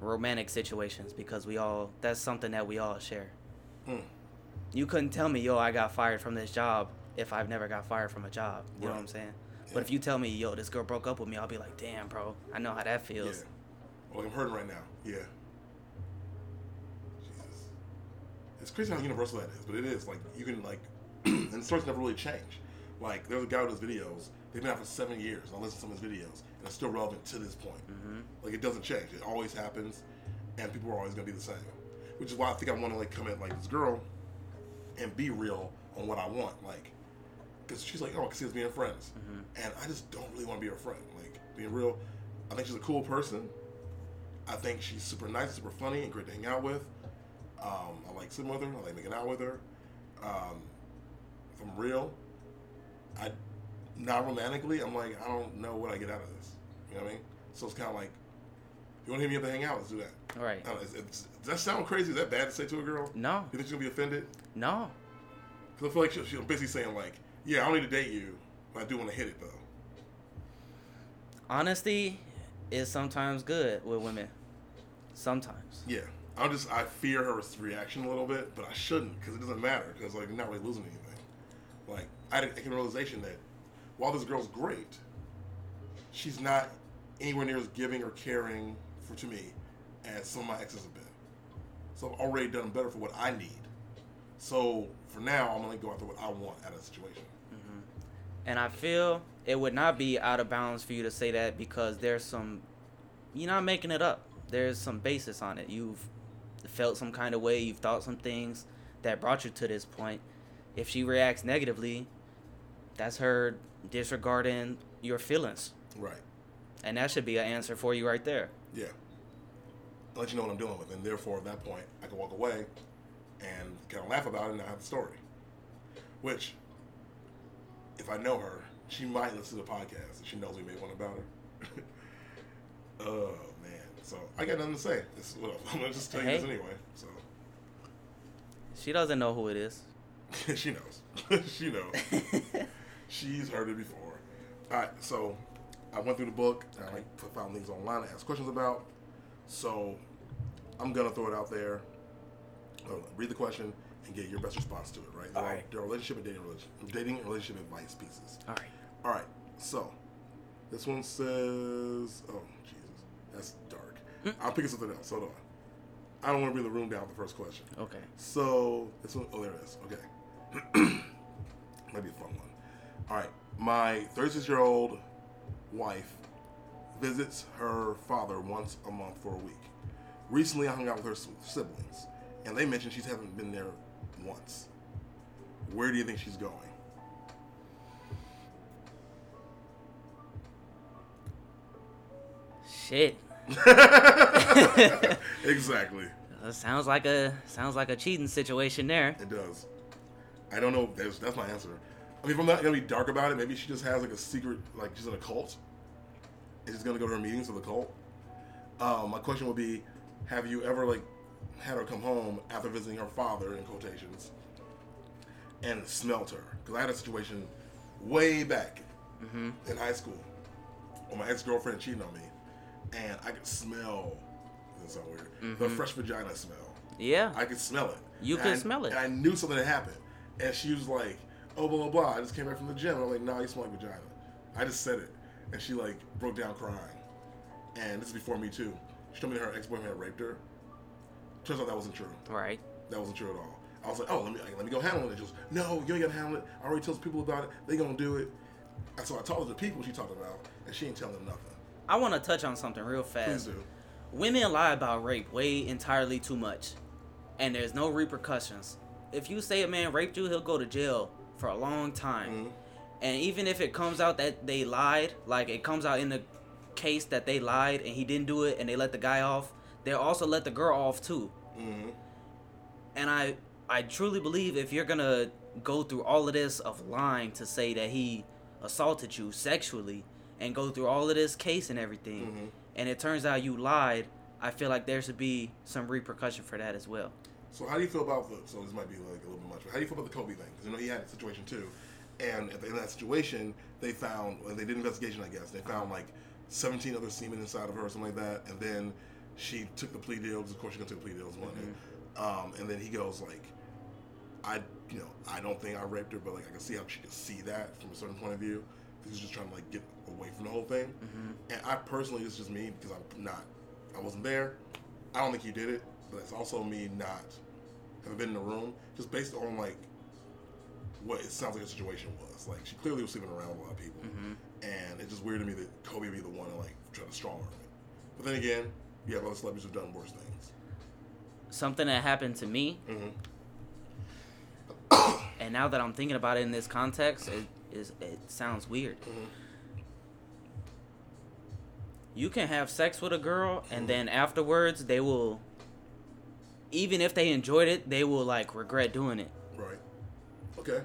S2: romantic situations because we all that's something that we all share.
S3: Hmm.
S2: You couldn't tell me, yo, I got fired from this job if I've never got fired from a job. You know what I'm saying?
S3: Yeah.
S2: But if you tell me, yo, this girl broke up with me, I'll be like, damn, bro, I know how that
S3: Yeah.
S2: feels.
S3: Well, I'm hurting right now. Yeah. Jesus. It's crazy how universal that is, but it is. Like, you can, like, *clears throat* and stories never really change. Like, there's a guy with his videos. They've been out for seven years. I listen to some of his videos, and it's still relevant to this point.
S2: hmm
S3: Like, it doesn't change. It always happens, and people are always going to be the same. Which is why I think I want to, like, come at, like, this girl and be real on what I want. Like, because she's like, oh, I can see us being friends. And I just don't really want to be her friend. Like, being real, I think she's a cool person. I think she's super nice, super funny, and great to hang out with. Um, I like sitting with her. I like making out with her. Um, if I'm real, I not romantically. I'm like, I don't know what I get out of this. You know what I mean? So it's kind of like, you want to hit me up to hang out? Let's do that.
S2: All right.
S3: Know, it's- it's- does that sound crazy? Is that bad to say to a girl?
S2: No,
S3: You think she's gonna be offended?
S2: no.
S3: Because I feel like she- she's basically saying like, yeah, I don't need to date you, but I do want to hit it though.
S2: Honesty is sometimes good with women. Sometimes.
S3: Yeah, I'm just I fear her reaction a little bit, but I shouldn't because it doesn't matter because like you're not really losing anything. Like I had a, realization that while this girl's great, she's not anywhere near as giving or caring for to me as some of my exes have been. So I've already done better for what I need. So for now, I'm gonna go after what I want out of the situation. Mm-hmm.
S2: And I feel it would not be out of bounds for you to say that because there's some, you're not making it up. There's some basis on it. You've felt some kind of way. You've thought some things that brought you to this point. If she reacts negatively, that's her disregarding your feelings.
S3: Right.
S2: And that should be an answer for you right there.
S3: Yeah. I'll let you know what I'm dealing with, and therefore at that point I can walk away and kind of laugh about it and not have the story. Which, if I know her, she might listen to the podcast and she knows we made one about her. man. *laughs* Uh, So I got nothing to say. Is what *laughs* I'm gonna just tell you this anyway. So
S2: She doesn't know who it is. *laughs*
S3: she knows. *laughs* she knows. She's heard it before. All right, so I went through the book. and I like found things online to ask questions about. So I'm gonna throw it out there. Read the question and get your best response to it. Right? They're
S2: All right.
S3: They're relationship and dating relationship, dating and relationship advice pieces.
S2: All right.
S3: All right. So this one says, "Oh Jesus, that's dark." Mm-hmm. I'll pick something else. Hold on. I don't want to bring the room down with the first question.
S2: Okay.
S3: So this one, oh, there it is. Okay, *clears throat* might be a fun one. All right, my 36 year old wife visits her father once a month for a week. Recently, I hung out with her siblings, and they mentioned she hasn't been there once. Where do you think she's going?
S2: Shit. *laughs*
S3: exactly.
S2: That sounds like a sounds like a cheating situation there.
S3: It does. I don't know. That's, that's my answer. I mean, if I'm not gonna be dark about it, maybe she just has like a secret, like she's in a cult. And she's gonna go to her meetings of the cult. Um, my question would be, have you ever like had her come home after visiting her father in quotations and smelt her? Because I had a situation way back in high school where my ex girlfriend cheated on me, and I could smell. That's so weird. The mm-hmm. fresh vagina smell.
S2: Yeah.
S3: I could smell it.
S2: You
S3: And
S2: could
S3: I-
S2: smell it.
S3: And I knew something had happened. And she was like, oh, blah, blah, blah. I just came back from the gym. And I'm like, nah, you smell like vagina. I just said it. And she, like, broke down crying. And this is before me, too. She told me her ex boyfriend had raped her. Turns out that wasn't true.
S2: right.
S3: That wasn't true at all. I was like, oh, let me let me go handle it. She goes, no, you ain't to handle it. I already told people about it. They going to do it. And so I told the people she talked about, and she ain't telling them nothing.
S2: I want to touch on something real fast. Women lie about rape way entirely too much, and there's no repercussions. If you say a man raped you, he'll go to jail for a long time.
S3: Mhm.
S2: And even if it comes out that they lied, like it comes out in the case that they lied and he didn't do it, and they let the guy off, they'll also let the girl off too.
S3: hmm
S2: And I, I truly believe if you're gonna go through all of this of lying to say that he assaulted you sexually and go through all of this case and everything,
S3: Mhm.
S2: and it turns out you lied, I feel like there should be some repercussion for that as well.
S3: So how do you feel about the? So this might be like a little bit much. But how do you feel about the Kobe thing? Because you know he had a situation too, and at the end of that situation, they found when they did an investigation. I guess they found like 17 other semen inside of her or something like that, and then she took the plea deal. Of course, she take the plea deals, wasn't it? Um, and then he goes like, I, you know, I don't think I raped her, but like I can see how she can see that from a certain point of view. He's just trying to like get away from the whole thing. And I personally, it's just me because I'm not, I wasn't there. I don't think he did it, but it's also me not having been in the room, just based on like what it sounds like a situation was. Like she clearly was sleeping around with a lot of people, and it's just weird to me that Kobe would be the one to like try to strong arm it. But then again, you have other celebrities who've done worse things.
S2: Something that happened to me,
S3: Mm-hmm. *coughs*
S2: and now that I'm thinking about it in this context, it is it sounds weird.
S3: Mhm.
S2: You can have sex with a girl, and then afterwards they will, even if they enjoyed it, they will like regret doing it.
S3: Right. Okay.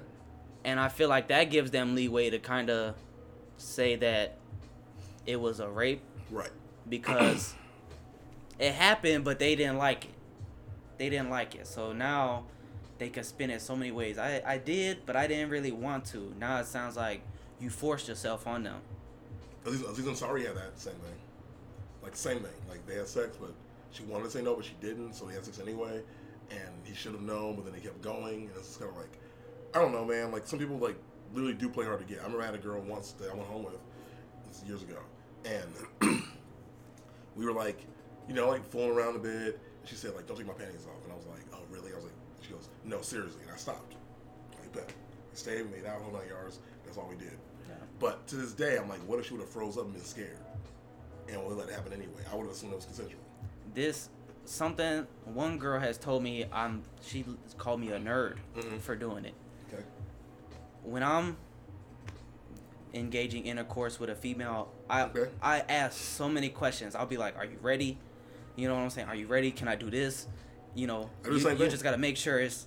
S2: And I feel like that gives them leeway to kind of say that it was a rape
S3: Right.
S2: because *clears throat* it happened, but they didn't like it. They didn't like it. So now they could spin it so many ways. I, I did, but I didn't really want to. Now it sounds like you forced yourself on them.
S3: Aziz, Aziz Ansari had that same thing. Like same thing. Like they had sex, but she wanted to say no, but she didn't, so they had sex anyway. And he should have known, but then he kept going. And it's kind of like, I don't know, man. Like some people like literally do play hard to get. I remember I had a girl once that I went home with, years ago, and *clears throat* we were like, you know, like fooling around a bit. She said like, don't take my panties off, and I was like, was like, she goes, no, seriously, and I stopped. I bet. We stayed, made out, whole nine yards. That's all we did. But to this day, I'm like, what if she would have froze up and been scared? And would let it happen anyway? I would have assumed it was consensual.
S2: This something one girl has told me I'm she called me a nerd
S3: Mhm.
S2: for doing it.
S3: Okay.
S2: When I'm engaging intercourse with a female, I
S3: Okay.
S2: I ask so many questions. I'll be like, "Are you ready?" You know what I'm saying? Are you ready? Can I do this? You know,
S3: I do the
S2: you, you just got to make sure it's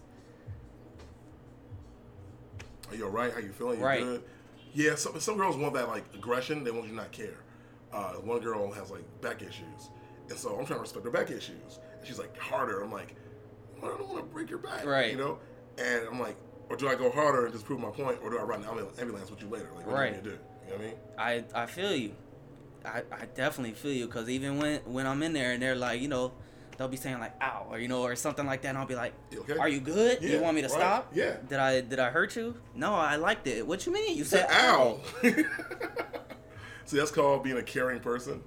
S3: Are you alright? How you feeling? You
S2: Right.
S3: good? Yeah, some, some girls want that like aggression. They want you to not care. Uh, one girl has like back issues, and so I'm trying to respect her back issues. And she's like harder. I'm like, well, I don't want to break your back,
S2: Right.
S3: You know. And I'm like, or do I go harder and just prove my point, or do I ride an ambulance with you later? Like, what
S2: Right.
S3: do you want me to do? You know what I mean?
S2: I I feel you. I, I definitely feel you because even when when I'm in there and they're like, you know, they'll be saying like "ow" or you know or something like that, and I'll be like,
S3: okay?
S2: "Are you good?
S3: Yeah,
S2: you want me to
S3: right.
S2: stop?
S3: Yeah.
S2: Did I did I hurt you? No, I liked it. What you mean? You said
S3: ow. *laughs* See, that's called being a caring person.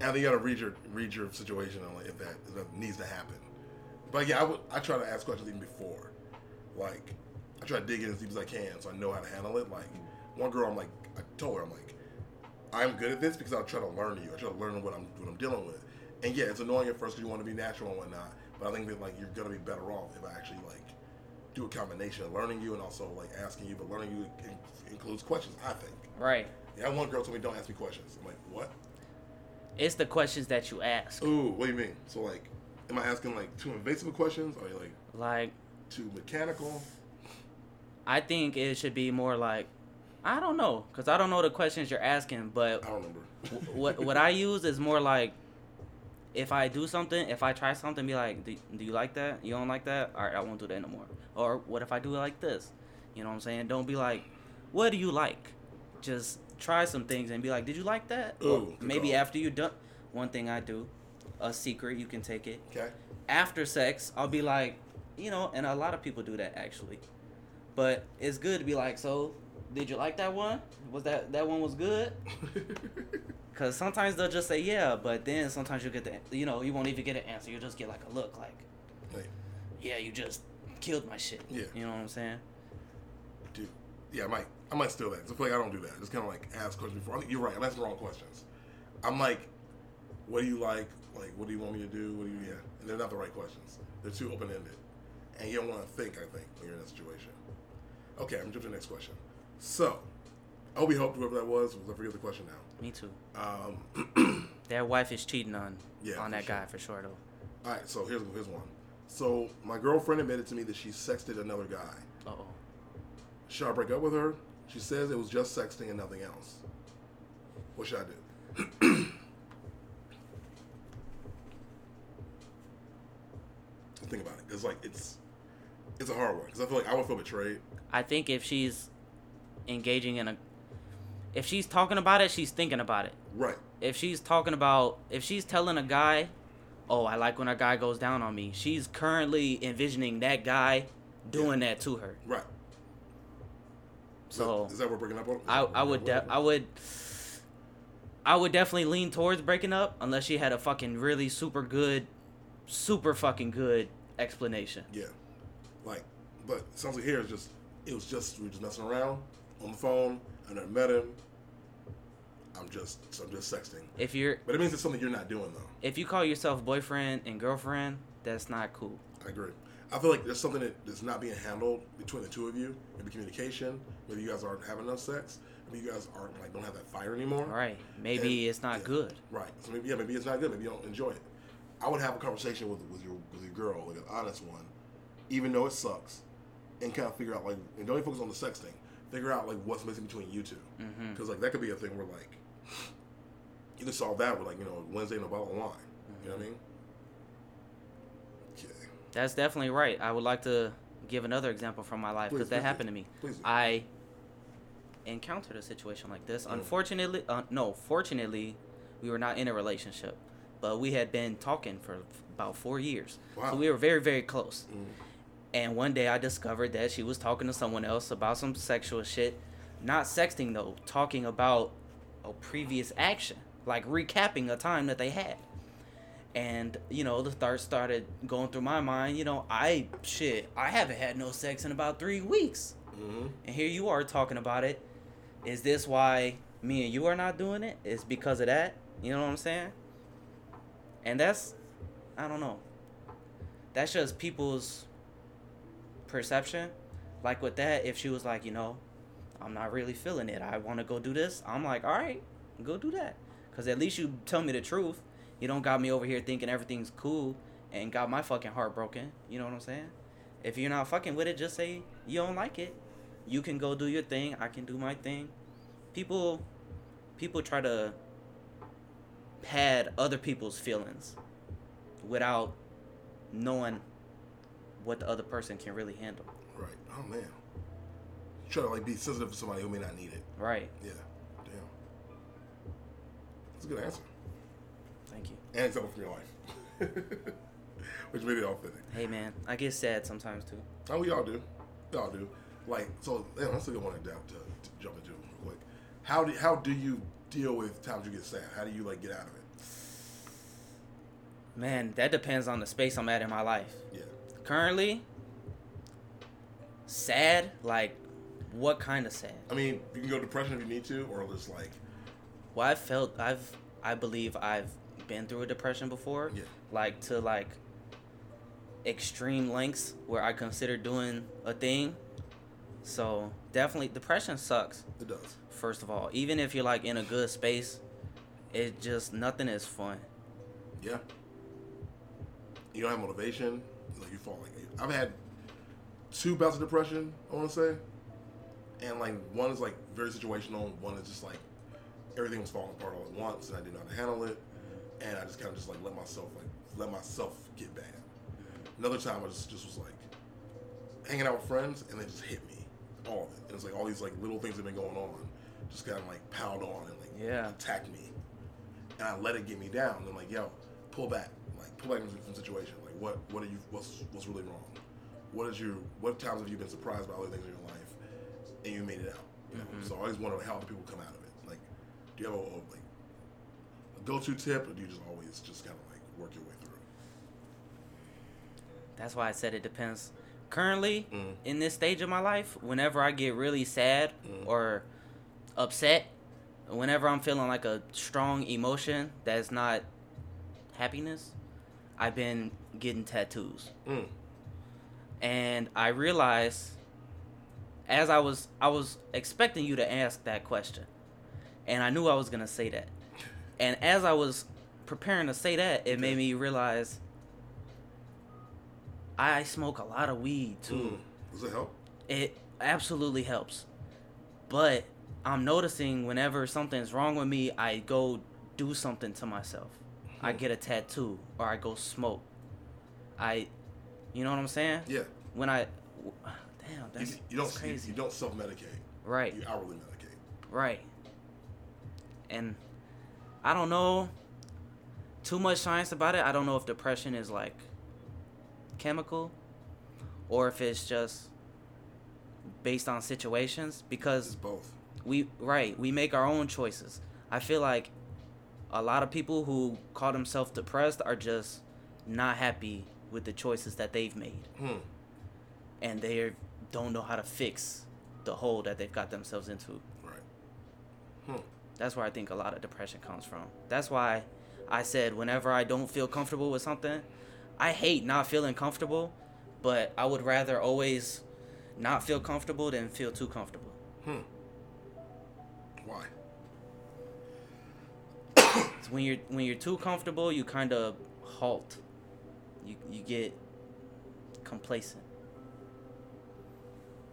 S3: And then you gotta read your read your situation on like if that if that needs to happen. But yeah, I would I try to ask questions even before. Like I try to dig in as deep as I can so I know how to handle it. Like one girl I'm like I told her I'm like I'm good at this because I'll try to learn you. I try to learn what I'm what I'm dealing with. And yeah, it's annoying at first because you want to be natural and whatnot. But I think that like you're gonna be better off if I actually like do a combination of learning you and also like asking you. But learning you in- includes questions. I think.
S2: right.
S3: Yeah, one girl told me don't ask me questions. I'm like, what?
S2: It's the questions that you ask.
S3: Ooh, what do you mean? So like, am I asking like too invasive questions? Or like
S2: Like
S3: too mechanical?
S2: I think it should be more like I don't know because I don't know the questions you're asking, but
S3: I don't remember.
S2: what what I *laughs* use is more like if I do something, if I try something, be like, do, do you like that? You don't like that? All right, I won't do that no more. Or what if I do it like this? You know what I'm saying? Don't be like, what do you like? Just try some things and be like, did you like that?
S3: Ooh,
S2: maybe
S3: call.
S2: after you done. One thing I do, a secret, you can take it.
S3: Okay.
S2: After sex, I'll be like, you know, and a lot of people do that actually. But it's good to be like, so did you like that one? Was that that one was good? *laughs* Cause sometimes they'll just say yeah, but then sometimes you get the you know you won't even get an answer. You'll just get like a look like
S3: like,
S2: yeah, you just killed my shit.
S3: Yeah.
S2: You know what I'm saying?
S3: dude. Yeah, I might. I might steal that. 'Cause I feel like I don't do that. Just kind of like ask questions before. I think you're right. I'm asking the wrong questions. I'm like, what do you like? Like, what do you want me to do? What do you? Yeah, and they're not the right questions. They're too open ended, and you don't want to think. I think when you're in that situation. Okay, I'm jumping to the next question. So, I hope we helped whoever that was, was. I forget the question now.
S2: Me too.
S3: Um, *clears throat*
S2: Their wife is cheating on
S3: Yeah,
S2: on that
S3: sure.
S2: guy for sure though.
S3: all right, so here's here's one. So my girlfriend admitted to me that she sexted another guy.
S2: Uh oh.
S3: Should I break up with her? She says it was just sexting and nothing else. What should I do? *clears throat* Think about it, It's like it's it's a hard one. Cause I feel like I would feel betrayed.
S2: I think if she's engaging in a, if she's talking about it, she's thinking about it.
S3: Right.
S2: If she's talking about, if she's telling a guy, oh, I like when a guy goes down on me. She's currently envisioning that guy doing that to her.
S3: Right.
S2: So
S3: is that what we're breaking up on?
S2: I I would de- I would I would definitely lean towards breaking up unless she had a fucking really super good, super fucking good explanation.
S3: Yeah. Like, but it sounds like here it's just it was just we were just messing around on the phone. And I never met him. I'm just so I'm just sexting.
S2: If you're
S3: But it means it's something you're not doing though.
S2: if you call yourself boyfriend and girlfriend, that's not cool.
S3: I agree. I feel like there's something that is not being handled between the two of you. Maybe communication. Maybe you guys aren't having enough sex. Maybe you guys aren't like don't have that fire anymore.
S2: Right. Maybe
S3: And-
S2: it's not
S3: yeah.
S2: good.
S3: Right. So maybe yeah, maybe it's not good. Maybe you don't enjoy it. I would have a conversation with with your with your girl, like an honest one, even though it sucks, and kind of figure out like and don't even focus on the sex thing. Figure out like what's missing between you two,
S2: mm-hmm.
S3: because like that could be a thing where like you can solve that with like you know Wednesday and a bottle of wine. You know what I mean? Okay.
S2: That's definitely right. I would like to give another example from my life because that
S3: do.
S2: happened to me.
S3: Please.
S2: I encountered a situation like this.
S3: Mm.
S2: Unfortunately, uh, no, fortunately, we were not in a relationship, but we had been talking for about four years.
S3: Wow.
S2: So we were very, very close.
S3: Mm.
S2: And one day I discovered that she was talking to someone else about some sexual shit. Not sexting though, talking about a previous action, like recapping a time that they had. And you know, the thought started going through my mind. You know, I shit, I haven't had no sex in about three weeks,
S3: hmm
S2: and here you are talking about it. Is this why me and you are not doing it? Is because of that? You know what I'm saying? And that's, I don't know. That's just people's perception. Like with that, if she was like, you know, I'm not really feeling it. I want to go do this. I'm like, all right, go do that. Cause at least you tell me the truth. You don't got me over here thinking everything's cool and got my fucking heart broken. You know what I'm saying? If you're not fucking with it, just say you don't like it. You can go do your thing. I can do my thing. People, people try to pad other people's feelings without knowing what the other person can really handle.
S3: Right. Oh man. Try to like be sensitive to somebody who may not need it.
S2: Right.
S3: Yeah. Damn. That's a good answer.
S2: Thank you.
S3: And from your life. *laughs* Which made it fitting.
S2: Hey man, I get sad sometimes too.
S3: Oh, we all do. We all do. Like, so yeah, that's a good one to, to, to jump into real quick. How do how do you deal with times you get sad? How do you like get out of it?
S2: Man, that depends on the space I'm at in my life.
S3: Yeah.
S2: Currently, sad. Like, what kind of sad?
S3: I mean, you can go depression if you need to, or just like,
S2: Well, I've felt I've I believe I've been through a depression before.
S3: Yeah.
S2: Like to like extreme lengths where I consider doing a thing. So definitely depression sucks.
S3: it does.
S2: First of all, even if you're like in a good space, it just nothing is fun.
S3: Yeah. You don't have motivation. Like you fall. Like I've had two bouts of depression. I want to say, and like one is like very situational. One is just like everything was falling apart all at once, and I didn't know how to handle it. And I just kind of just like let myself like let myself get bad. Another time I just just was like hanging out with friends, and they just hit me, all of it. And it's like all these like little things that have been going on, just kind of like piled on and like
S2: Yeah.
S3: attacked me and I let it get me down. I'm like, yo, pull back, like pull back from the situation. Like, what, what are you, what's, what's really wrong? What is your, what times have you been surprised by other things in your life, and you made it out? You know?
S2: Mhm.
S3: So I always wonder how other people come out of it. Like, do you have a, a like a go-to tip, or do you just always just kind of like work your way through?
S2: That's why I said it depends. Currently,
S3: Mm.
S2: in this stage of my life, whenever I get really sad
S3: Mm.
S2: or upset, whenever I'm feeling like a strong emotion that's not happiness, I've been getting tattoos.
S3: Mm.
S2: And I realized as I was I was expecting you to ask that question. And I knew I was going to say that. And as I was preparing to say that, it made me realize I smoke a lot of weed too.
S3: Mm. Does it help?
S2: It absolutely helps. But I'm noticing whenever something's wrong with me, I go do something to myself. I
S3: Hmm.
S2: get a tattoo or I go smoke. I, you know what I'm saying?
S3: Yeah.
S2: When I, damn,
S3: You,
S2: that's,
S3: you don't
S2: that's crazy.
S3: You, you don't self medicate.
S2: right,
S3: You hourly medicate.
S2: right. And I don't know too much science about it. I don't know if depression is like chemical or if it's just based on situations because
S3: It's both.
S2: we right we make our own choices i feel like a lot of people who call themselves depressed are just not happy with the choices that they've made
S3: Hmm.
S2: and they don't know how to fix the hole that they've got themselves into
S3: Right. Hmm.
S2: that's where i think a lot of depression comes from that's why i said whenever i don't feel comfortable with something i hate not feeling comfortable but i would rather always not feel comfortable than feel too comfortable
S3: Hmm. Why?
S2: It's when you're when you're too comfortable, you kind of halt. You you get complacent,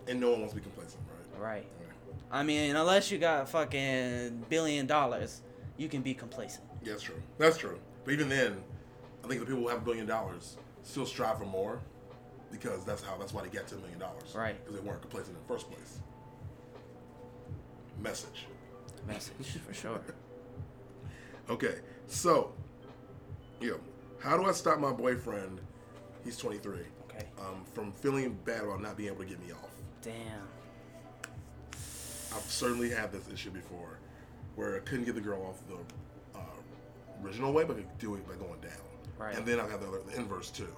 S3: And no one wants to be complacent, right?
S2: right?
S3: Yeah.
S2: I mean, unless you got fucking billion dollars, you can be complacent.
S3: Yeah, that's true. That's true. But even then, I think the people who have a billion dollars still strive for more because that's how that's why they get to a million dollars.
S2: Right.
S3: Because they weren't complacent in the first place. Message.
S2: Message for *laughs* sure.
S3: Okay, so, yo, how do I stop my boyfriend? He's 23.
S2: Okay.
S3: Um, from feeling bad about not being able to get me off.
S2: Damn.
S3: I've certainly had this issue before, where I couldn't get the girl off the uh, original way, but could do it by going down.
S2: Right.
S3: And then I have the, other, the inverse too.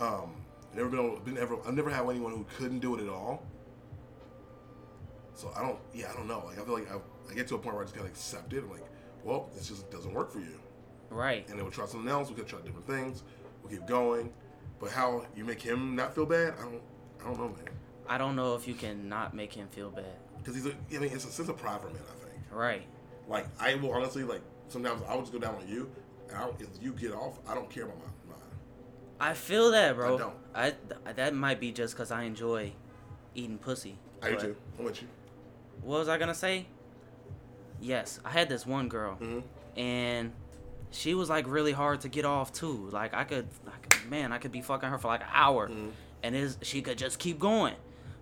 S3: Um, never been, able- been ever. I've never had anyone who couldn't do it at all. So I don't. Yeah, I don't know. Like I feel like I, I get to a point where I just gotta accept it. I'm like, well, this just doesn't work for you.
S2: Right.
S3: And then we'll try something else. We could try different things. We'll keep going. But how you make him not feel bad? I don't. I don't know, man.
S2: I don't know if you can not make him feel bad.
S3: Because he's a. I mean, it's a sense of pride for. I think.
S2: Right.
S3: Like I will honestly like sometimes I will just go down on you, and if you get off, I don't care about my mine.
S2: I feel that, bro.
S3: I don't.
S2: I th- that might be just because I enjoy eating pussy.
S3: I do too. I'm with you.
S2: What was I gonna say? Yes, I had this one girl,
S3: Mhm.
S2: and she was like really hard to get off too. Like I could, like, man, I could be fucking her for like an hour,
S3: Mhm.
S2: and is she could just keep going.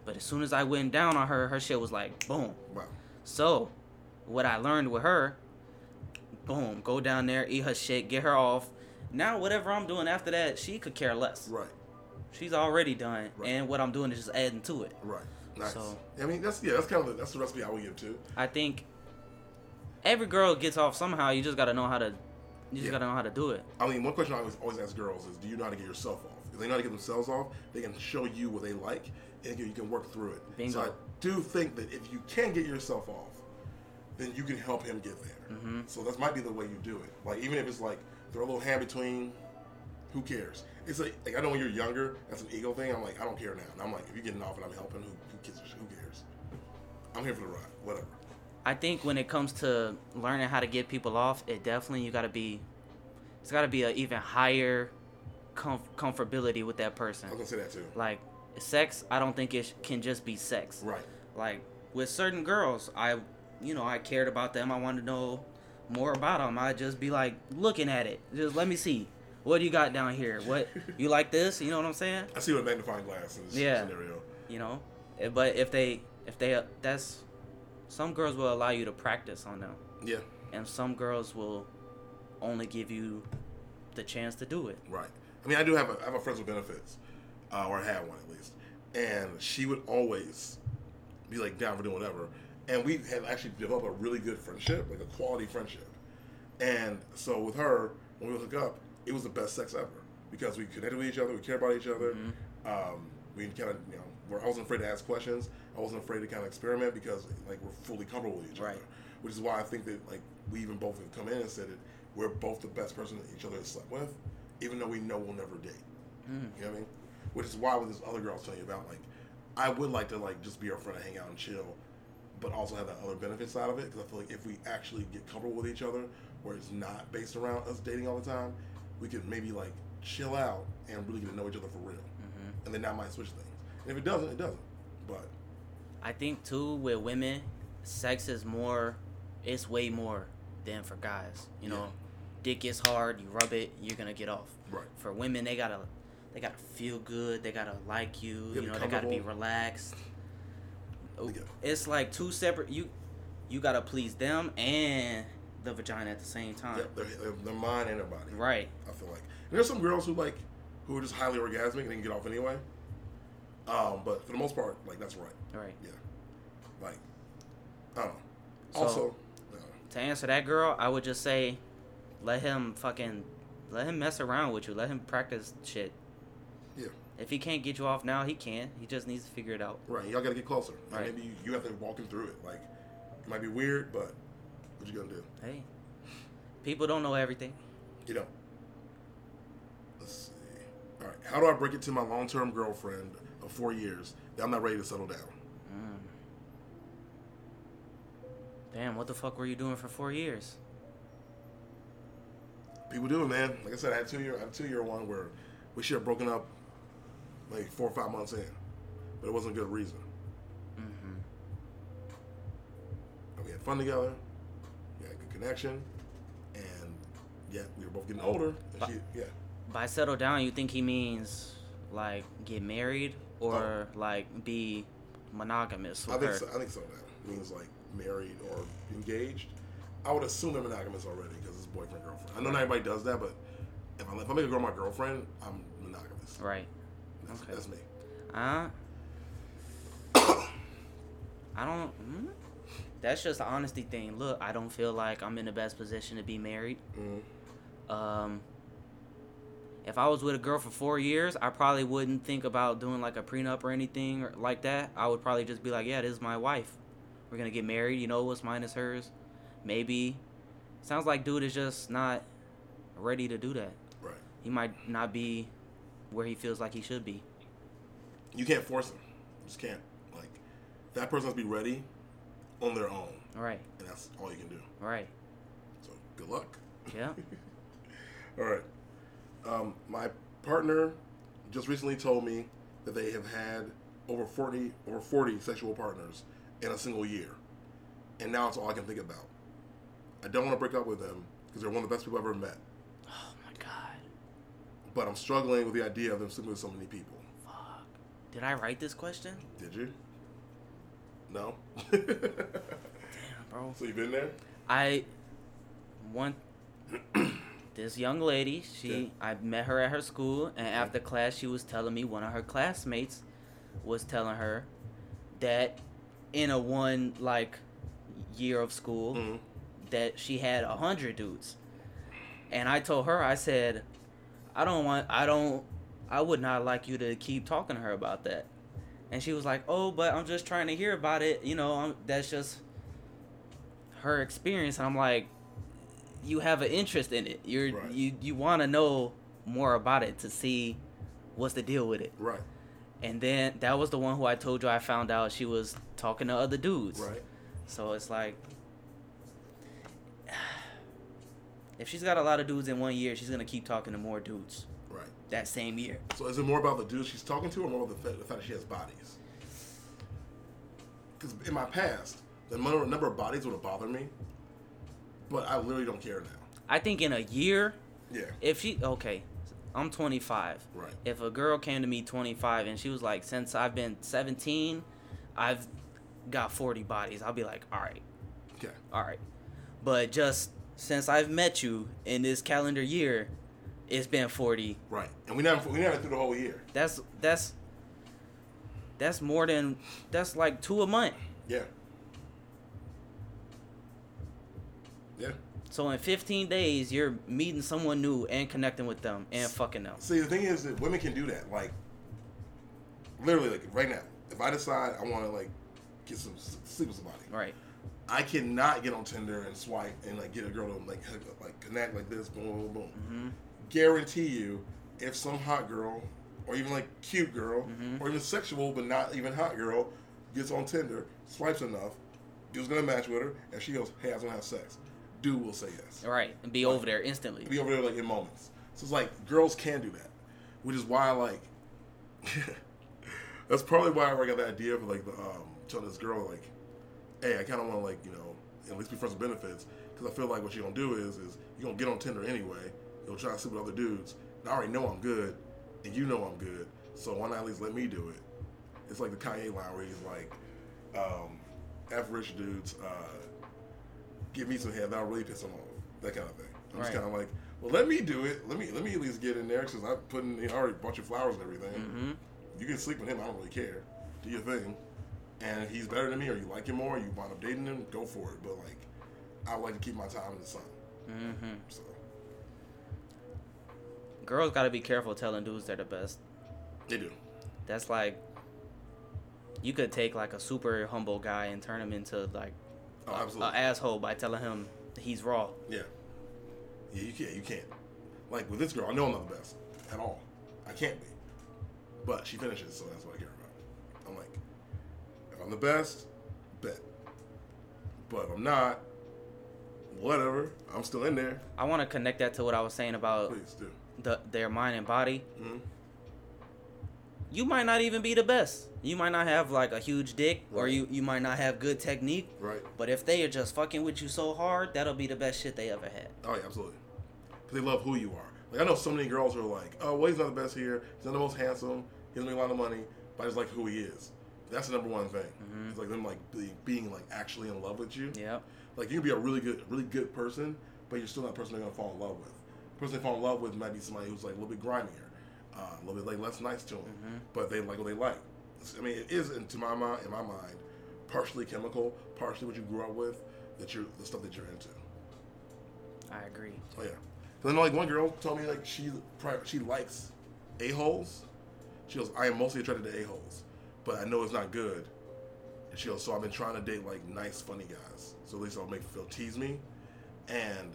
S2: But as soon as I went down on her, her shit was like boom.
S3: Wow.
S2: So, what I learned with her, boom, go down there, eat her shit, get her off. Now whatever I'm doing after that, she could care less.
S3: Right.
S2: She's already done,
S3: Right.
S2: and what I'm doing is just adding to it.
S3: Right. Nice.
S2: So-
S3: I mean, that's yeah. That's kind of the, that's the recipe I would give too.
S2: I think every girl gets off somehow. You just gotta know how to. You just
S3: Yeah.
S2: gotta know how to do it.
S3: I mean, one question I always always ask girls is, do you know how to get yourself off? If they know how to get themselves off, they can show you what they like, and you can work through it.
S2: Bingo.
S3: So I do think that if you can get yourself off, then you can help him get there.
S2: Mm-hmm.
S3: So that might be the way you do it. Like even if it's like throw a little hand between, who cares? It's like, like I know when you're younger, that's an ego thing. I'm like I don't care now. And I'm like if you're getting off and I'm helping, who who cares? Who cares? I'm here for the ride. Whatever.
S2: I think when it comes to learning how to get people off, it definitely you gotta be. It's gotta be an even higher comf- comfortability with that person.
S3: I was gonna say that too.
S2: Like sex, I don't think it sh- can just be sex.
S3: Right.
S2: Like with certain girls, I, you know, I cared about them. I wanted to know more about them. I'd just be like looking at it. Just let me see. What do you got down here? What *laughs* you like this? You know what I'm saying?
S3: I see what magnifying glass in
S2: Yeah.
S3: scenario.
S2: You know, Eh, but if they if they that's some girls will allow you to practice on them,
S3: Yeah.
S2: and some girls will only give you the chance to do it.
S3: Right. I mean, I do have a, I have a friends with benefits, uh, or I had one and she would always be like down for doing whatever, and we had actually developed a really good friendship, like a quality friendship, and so with her when we hook up, it was the best sex ever because we connected with each other, we cared about each other, um, we kind of you know, we're, I wasn't afraid to ask questions, I wasn't afraid to kind of experiment because like we're fully comfortable with each
S2: Right.
S3: other, which is why I think that like we even both have come in and said that we're both the best person that each other has slept with, even though we know we'll never date.
S2: Mm.
S3: You know what I mean? Which is why with this other girl I was telling you about, like, I would like to like just be her friend and hang out and chill, but also have that other benefit side of it because I feel like if we actually get comfortable with each other, where it's not based around us dating all the time, we could maybe like chill out and really get to know each other for real.
S2: Mm-hmm.
S3: And then that might switch things. And if it doesn't, it doesn't. But
S2: I think too with women, sex is more. It's way more than for guys. You know,
S3: Yeah.
S2: dick is hard. You rub it, you're gonna get off.
S3: right,
S2: For women, they gotta, they gotta feel good. They gotta like you. You know, they gotta be relaxed.
S3: Yeah.
S2: It's like two separate. You, you gotta please them and the vagina at the same time.
S3: yeah, their, their, their mind and their body.
S2: Right.
S3: I feel like and there's some girls who like who are just highly orgasmic and they can get off anyway. Um, but for the most part, like that's right.
S2: Right.
S3: Yeah, like I don't know.
S2: So-
S3: also, uh,
S2: To answer that girl, I would just say, let him fucking, let him mess around with you. Let him practice shit. If he can't get you off now, he can. He just needs to figure it out.
S3: right. Y'all gotta get closer. And
S2: Right.
S3: Maybe you, you have to walk him through it. Like it might be weird, but what you gonna do?
S2: Hey, people don't know everything.
S3: You know. Let's see. All right. How do I break it to my long-term girlfriend of four years that I'm not ready to settle down?
S2: Mm. Damn, what the fuck were you doing for four years?
S3: People do it, man. Like I said, I had two year, I had a two year one where we should have broken up like four or five months in, but it wasn't a good reason.
S2: Mm-hmm.
S3: And we had fun together, we had good connection, and yeah, we were both getting older. And she, yeah,
S2: By settle down, you think he means like get married or like be monogamous with
S3: I think
S2: her?
S3: so, I think so. Now means like married or engaged. I would assume they're monogamous already because it's boyfriend girlfriend. I know not everybody does that, but if I, if I make a girl my girlfriend, I'm monogamous.
S2: Right.
S3: That's,
S2: Okay.
S3: that's me.
S2: Uh, I don't. Mm, that's just an honesty thing. Look, I don't feel like I'm in the best position to be married.
S3: Mhm.
S2: Um, if I was with a girl for four years, I probably wouldn't think about doing like a prenup or anything or like that. I would probably just be like, yeah, this is my wife. We're gonna get married. You know, what's mine is hers. Maybe. Sounds like dude is just not ready to do that.
S3: Right.
S2: He might not be where he feels like he should be.
S3: You can't force them. You just can't. Like that person has to be ready on their own,
S2: All right.
S3: and that's all you can do.
S2: All right.
S3: So good luck.
S2: Yeah. *laughs*
S3: All right. Um, my partner just recently told me that they have had over forty over forty sexual partners in a single year, and now it's all I can think about. I don't want to break up with them because they're one of the best people I've ever met. But I'm struggling with the idea of them sleeping with so many people.
S2: Fuck. Did I write this question?
S3: Did you? No. *laughs*
S2: Damn, bro.
S3: so you've been there?
S2: I one *clears throat* this young lady, she I met her at her school and after class she was telling me one of her classmates was telling her that in a one like year of school
S3: Mhm.
S2: that she had a hundred dudes. And I told her, I said, I don't want I don't I would not like you to keep talking to her about that. And she was like, "Oh, but I'm just trying to hear about it. You know, I'm, that's just her experience." And I'm like, "You have an interest in it. You're
S3: Right.
S2: you you want to know more about it to see what's the deal with it."
S3: Right.
S2: And then that was the one who I told you I found out she was talking to other dudes.
S3: Right.
S2: So it's like, if she's got a lot of dudes in one year, she's gonna keep talking to more dudes
S3: Right.
S2: that same year.
S3: So is it more about the dudes she's talking to, or more about the fact, the fact that she has bodies? Because in my past, the number, number of bodies would have bothered me, but I literally don't care now.
S2: I think in a year,
S3: Yeah.
S2: if she okay, I'm 25.
S3: Right.
S2: If a girl came to me 25 and she was like, since I've been 17, I've got 40 bodies, I'll be like, all right,
S3: Okay.
S2: all right. But just since I've met you in this calendar year, it's been 40.
S3: Right. And we never we never through the whole year.
S2: That's that's that's more than that's like two a month.
S3: Yeah. Yeah.
S2: So in 15 days, you're meeting someone new and connecting with them and fucking them.
S3: See, the thing is that women can do that. Like, literally, like right now, if I decide I want to like get some sleep with somebody,
S2: Right.
S3: I cannot get on Tinder and swipe and like get a girl to like hook up, like connect like this, boom, boom, boom.
S2: hmm
S3: Guarantee you, if some hot girl or even like cute girl
S2: Mhm.
S3: or even sexual but not even hot girl gets on Tinder, swipes enough, dude's gonna match with her, and she goes, "Hey, I want to have sex." Dude will say yes.
S2: Right. And be over there instantly.
S3: Be over there like in moments. So it's like girls can do that. which is why like *laughs* that's probably why I got the idea for like the um telling this girl like, hey, I kind of want to like you know at least be friends with benefits because I feel like what you're gonna do is is you're gonna get on Tinder anyway. You'll try to sleep with other dudes. And I already know I'm good, and you know I'm good. So why not at least let me do it? It's like the Kanye line where he's like, um, "F rich dudes, uh, give me some head, that'll really piss them off." That kind of thing. I'm just kind of like, well, let me do it. Let me let me at least get in there because I put in, you know, I already bought you flowers and everything.
S2: Mm-hmm.
S3: You can sleep with him. I don't really care. Do your thing. And if he's better than me, or you like him more, you wind up dating him, go for it. But like, I like to keep my time in the sun.
S2: Mm-hmm.
S3: So
S2: Girls got to be careful telling dudes they're the best.
S3: they do.
S2: That's like you could take like a super humble guy and turn him into like
S3: Oh,
S2: asshole by telling him he's raw.
S3: Yeah. Yeah, you can't. You can't. Like with this girl, I know I'm not the best at all. I can't be. But she finishes, so that's what I care about. I'm like, if I'm the best, bet. But if I'm not, whatever. I'm still in there.
S2: I want to connect that to what I was saying about
S3: Please do.
S2: the, their mind and body.
S3: Mhm.
S2: You might not even be the best. You might not have like a huge dick, or you you might not have good technique.
S3: Right.
S2: But if they are just fucking with you so hard, that'll be the best shit they ever had.
S3: Oh yeah, absolutely. Because they love who you are. Like I know so many girls who are like, oh, well, he's not the best here. He's not the most handsome. He doesn't make a lot of money, but I just like who he is. That's the number one thing. It's like them like be, being like actually in love with you.
S2: Yep.
S3: Like you can be a really good, really good person, but you're still not a person they're gonna fall in love with. The person they fall in love with might be somebody who's like a little bit grimier, uh, a little bit like less nice to them, but they like what they like. I mean, it is, into my mind, in my mind, partially chemical, partially what you grew up with, that you're the stuff that you're into.
S2: I agree.
S3: Oh yeah. I know like one girl told me like she she likes a holes. She goes, I am mostly attracted to a holes, but I know it's not good. And she goes, so I've been trying to date like nice, funny guys, so at least I'll make feel tease me. And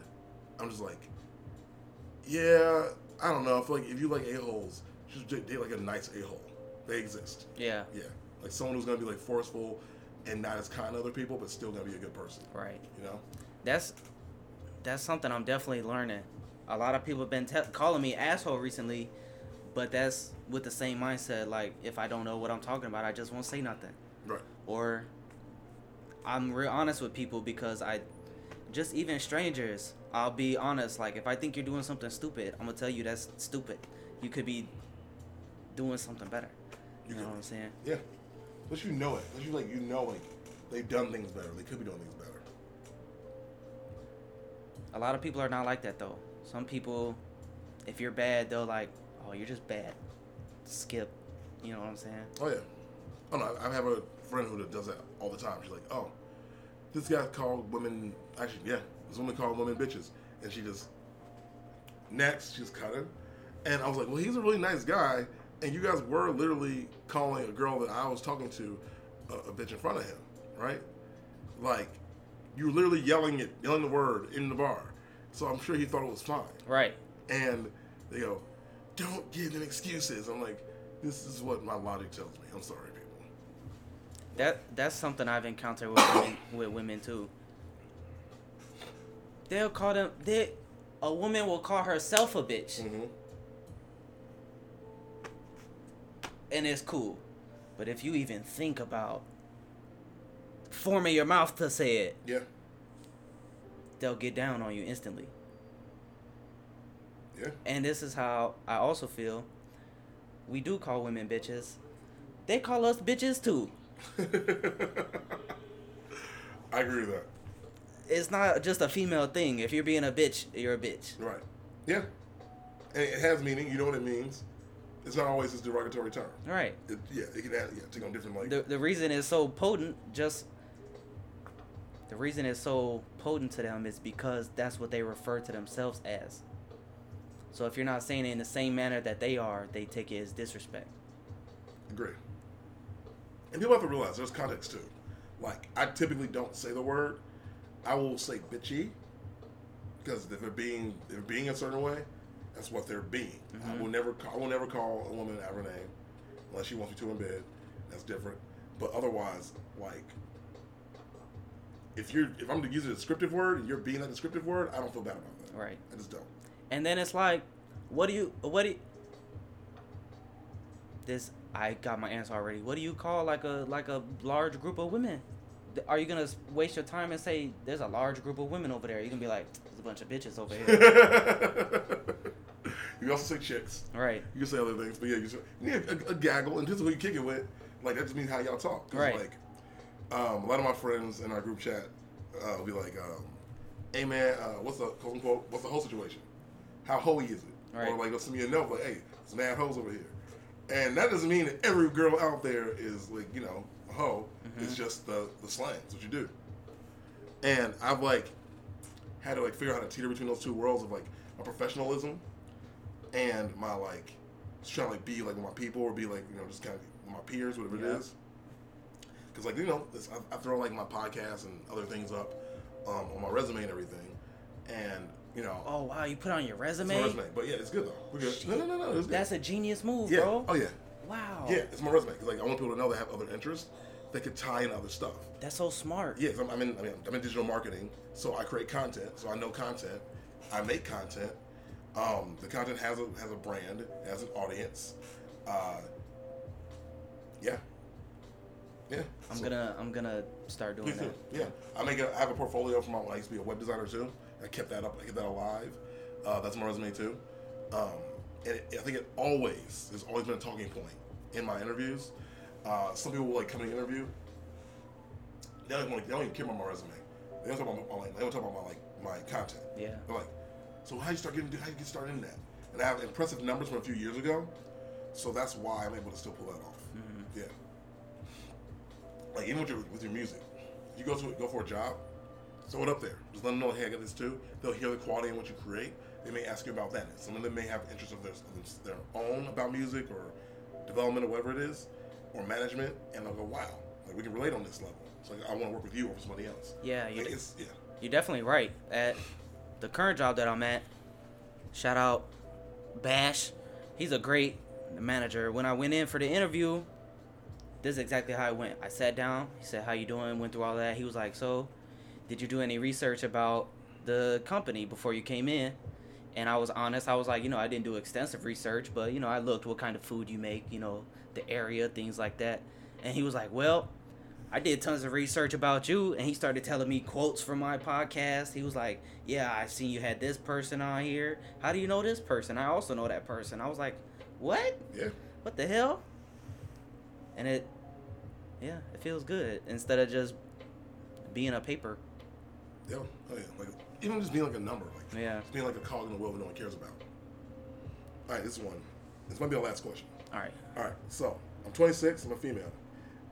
S3: I'm just like, yeah, I don't know. I feel like if you like a holes, date- date like a nice a hole. They exist.
S2: Yeah.
S3: Yeah, like someone who's gonna be like forceful and not as kind to other people, but still gonna be a good person.
S2: Right.
S3: You know?
S2: That's that's something I'm definitely learning. A lot of people have been te- calling me asshole recently, but that's with the same mindset. Like if I don't know what I'm talking about, I just won't say nothing.
S3: Right.
S2: Or I'm real honest with people because I just even strangers. I'll be honest. Like if I think you're doing something stupid, I'm gonna tell you that's stupid. You could be doing something better. You know
S3: could
S2: what I'm saying?
S3: Yeah. But you know it. Unless you like you know like they've done things better. They could be doing things better.
S2: A lot of people are not like that though. Some people, if you're bad, they'll like, oh, you're just bad. Skip. You know what I'm saying?
S3: Oh yeah. Oh no, I have a friend who does that all the time. She's like, oh, this guy called women. Actually, yeah, this woman called women bitches, and she just next she's cutting, and I was like, well, he's a really nice guy, and you guys were literally calling a girl that I was talking to a, a bitch in front of him, right? Like, you were literally yelling it, yelling the word in the bar. So I'm sure he thought it was fine.
S2: Right.
S3: And they go, don't give them excuses. I'm like, this is what my logic tells me. I'm sorry, people.
S2: That that's something I've encountered with women, *coughs* with women too. They'll call them. They, a woman will call herself a bitch,
S3: Mm-hmm.
S2: and it's cool. But if you even think about forming your mouth to say it,
S3: Yeah.
S2: they'll get down on you instantly.
S3: Yeah.
S2: And this is how I also feel. We do call women bitches. They call us bitches too. *laughs*
S3: I agree with that.
S2: It's not just a female thing. If you're being a bitch, you're a bitch.
S3: Right. Yeah. And it has meaning. You know what it means. It's not always this derogatory term.
S2: Right.
S3: It, yeah, it can add, yeah, take on different like.
S2: The the reason it's so potent just the reason it's so potent to them is because that's what they refer to themselves as. So if you're not saying it in the same manner that they are, they take it as disrespect.
S3: Agree. And people have to realize there's context too. Like I typically don't say the word. I will say bitchy because if they're being if they're being a certain way, that's what they're being. I mm-hmm. will never call, I will never call a woman out her name unless she wants me to in bed. That's different. But otherwise, like if you're if I'm to use a descriptive word and you're being that descriptive word, I don't feel bad about that.
S2: Right.
S3: I just don't.
S2: And then it's like, what do you what do you, this I got my answer already. What do you call like a like a large group of women? Are you gonna waste your time and say there's a large group of women over there? You're gonna be like, there's a bunch of bitches over here, *laughs*
S3: you also say chicks.
S2: right?
S3: You can say other things, but yeah, you, say, yeah a, a gaggle, and this is who you kick it with. Like that just means how y'all talk,
S2: Right.
S3: Like, um, a lot of my friends in our group chat uh, will be like, um, "Hey man, uh, what's the quote unquote what's the whole situation? How hoey is it?"
S2: Right.
S3: Or like send me a note like, "Hey, it's mad hoes over here," and that doesn't mean that every girl out there is like you know a hoe. It's just the the slang. It's what you do. And I've like had to like figure out how to teeter between those two worlds of like my professionalism and my like just trying to like be like with my people or be like you know just kind of my peers, whatever
S2: Yeah.
S3: it is. Because like you know, this, I, I throw like my podcast and other things up um, on my resume and everything, and you know,
S2: Oh wow, you put on your
S3: it's
S2: resume.
S3: my resume. But yeah, it's good though. Good. No, no, no, no. It's.
S2: That's a genius move,
S3: yeah.
S2: bro.
S3: Oh yeah.
S2: Wow.
S3: Yeah, it's my resume because like I want people to know they have other interests that could tie in other stuff.
S2: That's so smart.
S3: Yeah, I'm, I'm in. I mean, I'm in digital marketing, so I create content. So I know content. I make content. Um, the content has a has a brand, has an audience. Uh, yeah, yeah.
S2: I'm
S3: So-
S2: gonna I'm gonna start doing that.
S3: Yeah, I make a, I have a portfolio from my. I used to be a web designer too. I kept that up. I kept that alive. Uh, that's my resume too. Um, and it, I think it always has always been a talking point in my interviews. Uh, some people will like come to interview. They don't, want, they don't even care about my resume. They don't talk about my, like, they don't talk about my like my content.
S2: Yeah.
S3: They're like, so how you start getting how you get started in that? And I have impressive numbers from a few years ago, so that's why I'm able to still pull that off. Yeah. Like even with your with your music, you go to go for a job, throw it up there. Just let them know, hey, I got this too. They'll hear the quality in what you create. They may ask you about that. Some of them may have interests of their, of their own about music or development or whatever it is, or management, and they'll go, wow, like we can relate on this level. So like, I want to work with you over somebody else.
S2: Yeah, you
S3: Like,
S2: d-
S3: it's, yeah.
S2: You're definitely right. At the current job that I'm at, shout out Bash. He's a great manager. When I went in for the interview, this is exactly how it went. I sat down. He said, "How you doing?" Went through all that. He was like, "So, did you do any research about the company before you came in?" And I was honest. I was like, you know, I didn't do extensive research, but you know, I looked what kind of food you make, you know, the area, things like that. And he was like, "Well, I did tons of research about you, and he started telling me quotes from my podcast. He was like, "Yeah, I seen you had this person on here. How do you know this person? I also know that person." I was like, "What?
S3: Yeah.
S2: What the hell?" And it, yeah, it feels good instead of just being a paper.
S3: Yeah. Oh, yeah. Like even just being like a number, like
S2: Yeah.
S3: just being like a cog in the wheel that no one cares about. All right, this is one. This might be our last question.
S2: All right.
S3: All right, so I'm 26. I'm a female.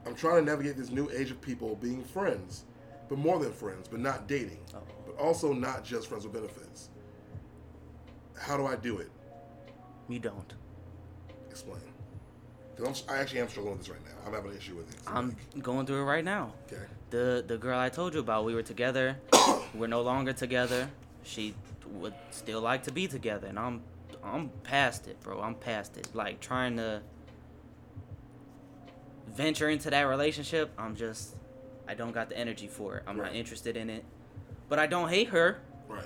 S3: I'm trying to navigate this new age of people being friends, but more than friends, but not dating,
S2: Uh-oh.
S3: but also not just friends with benefits. How do I do it?
S2: You don't.
S3: Explain. Because I actually am struggling with this right now. I'm having an issue with it. So,
S2: I'm
S3: like,
S2: going through it right now.
S3: okay.
S2: The the girl I told you about, we were together. *coughs* we're no longer together. She would still like to be together, and I'm I'm past it, bro. I'm past it. Like trying to venture into that relationship, I'm just I don't got the energy for it. I'm
S3: Right.
S2: not interested in it. But I don't hate her.
S3: Right.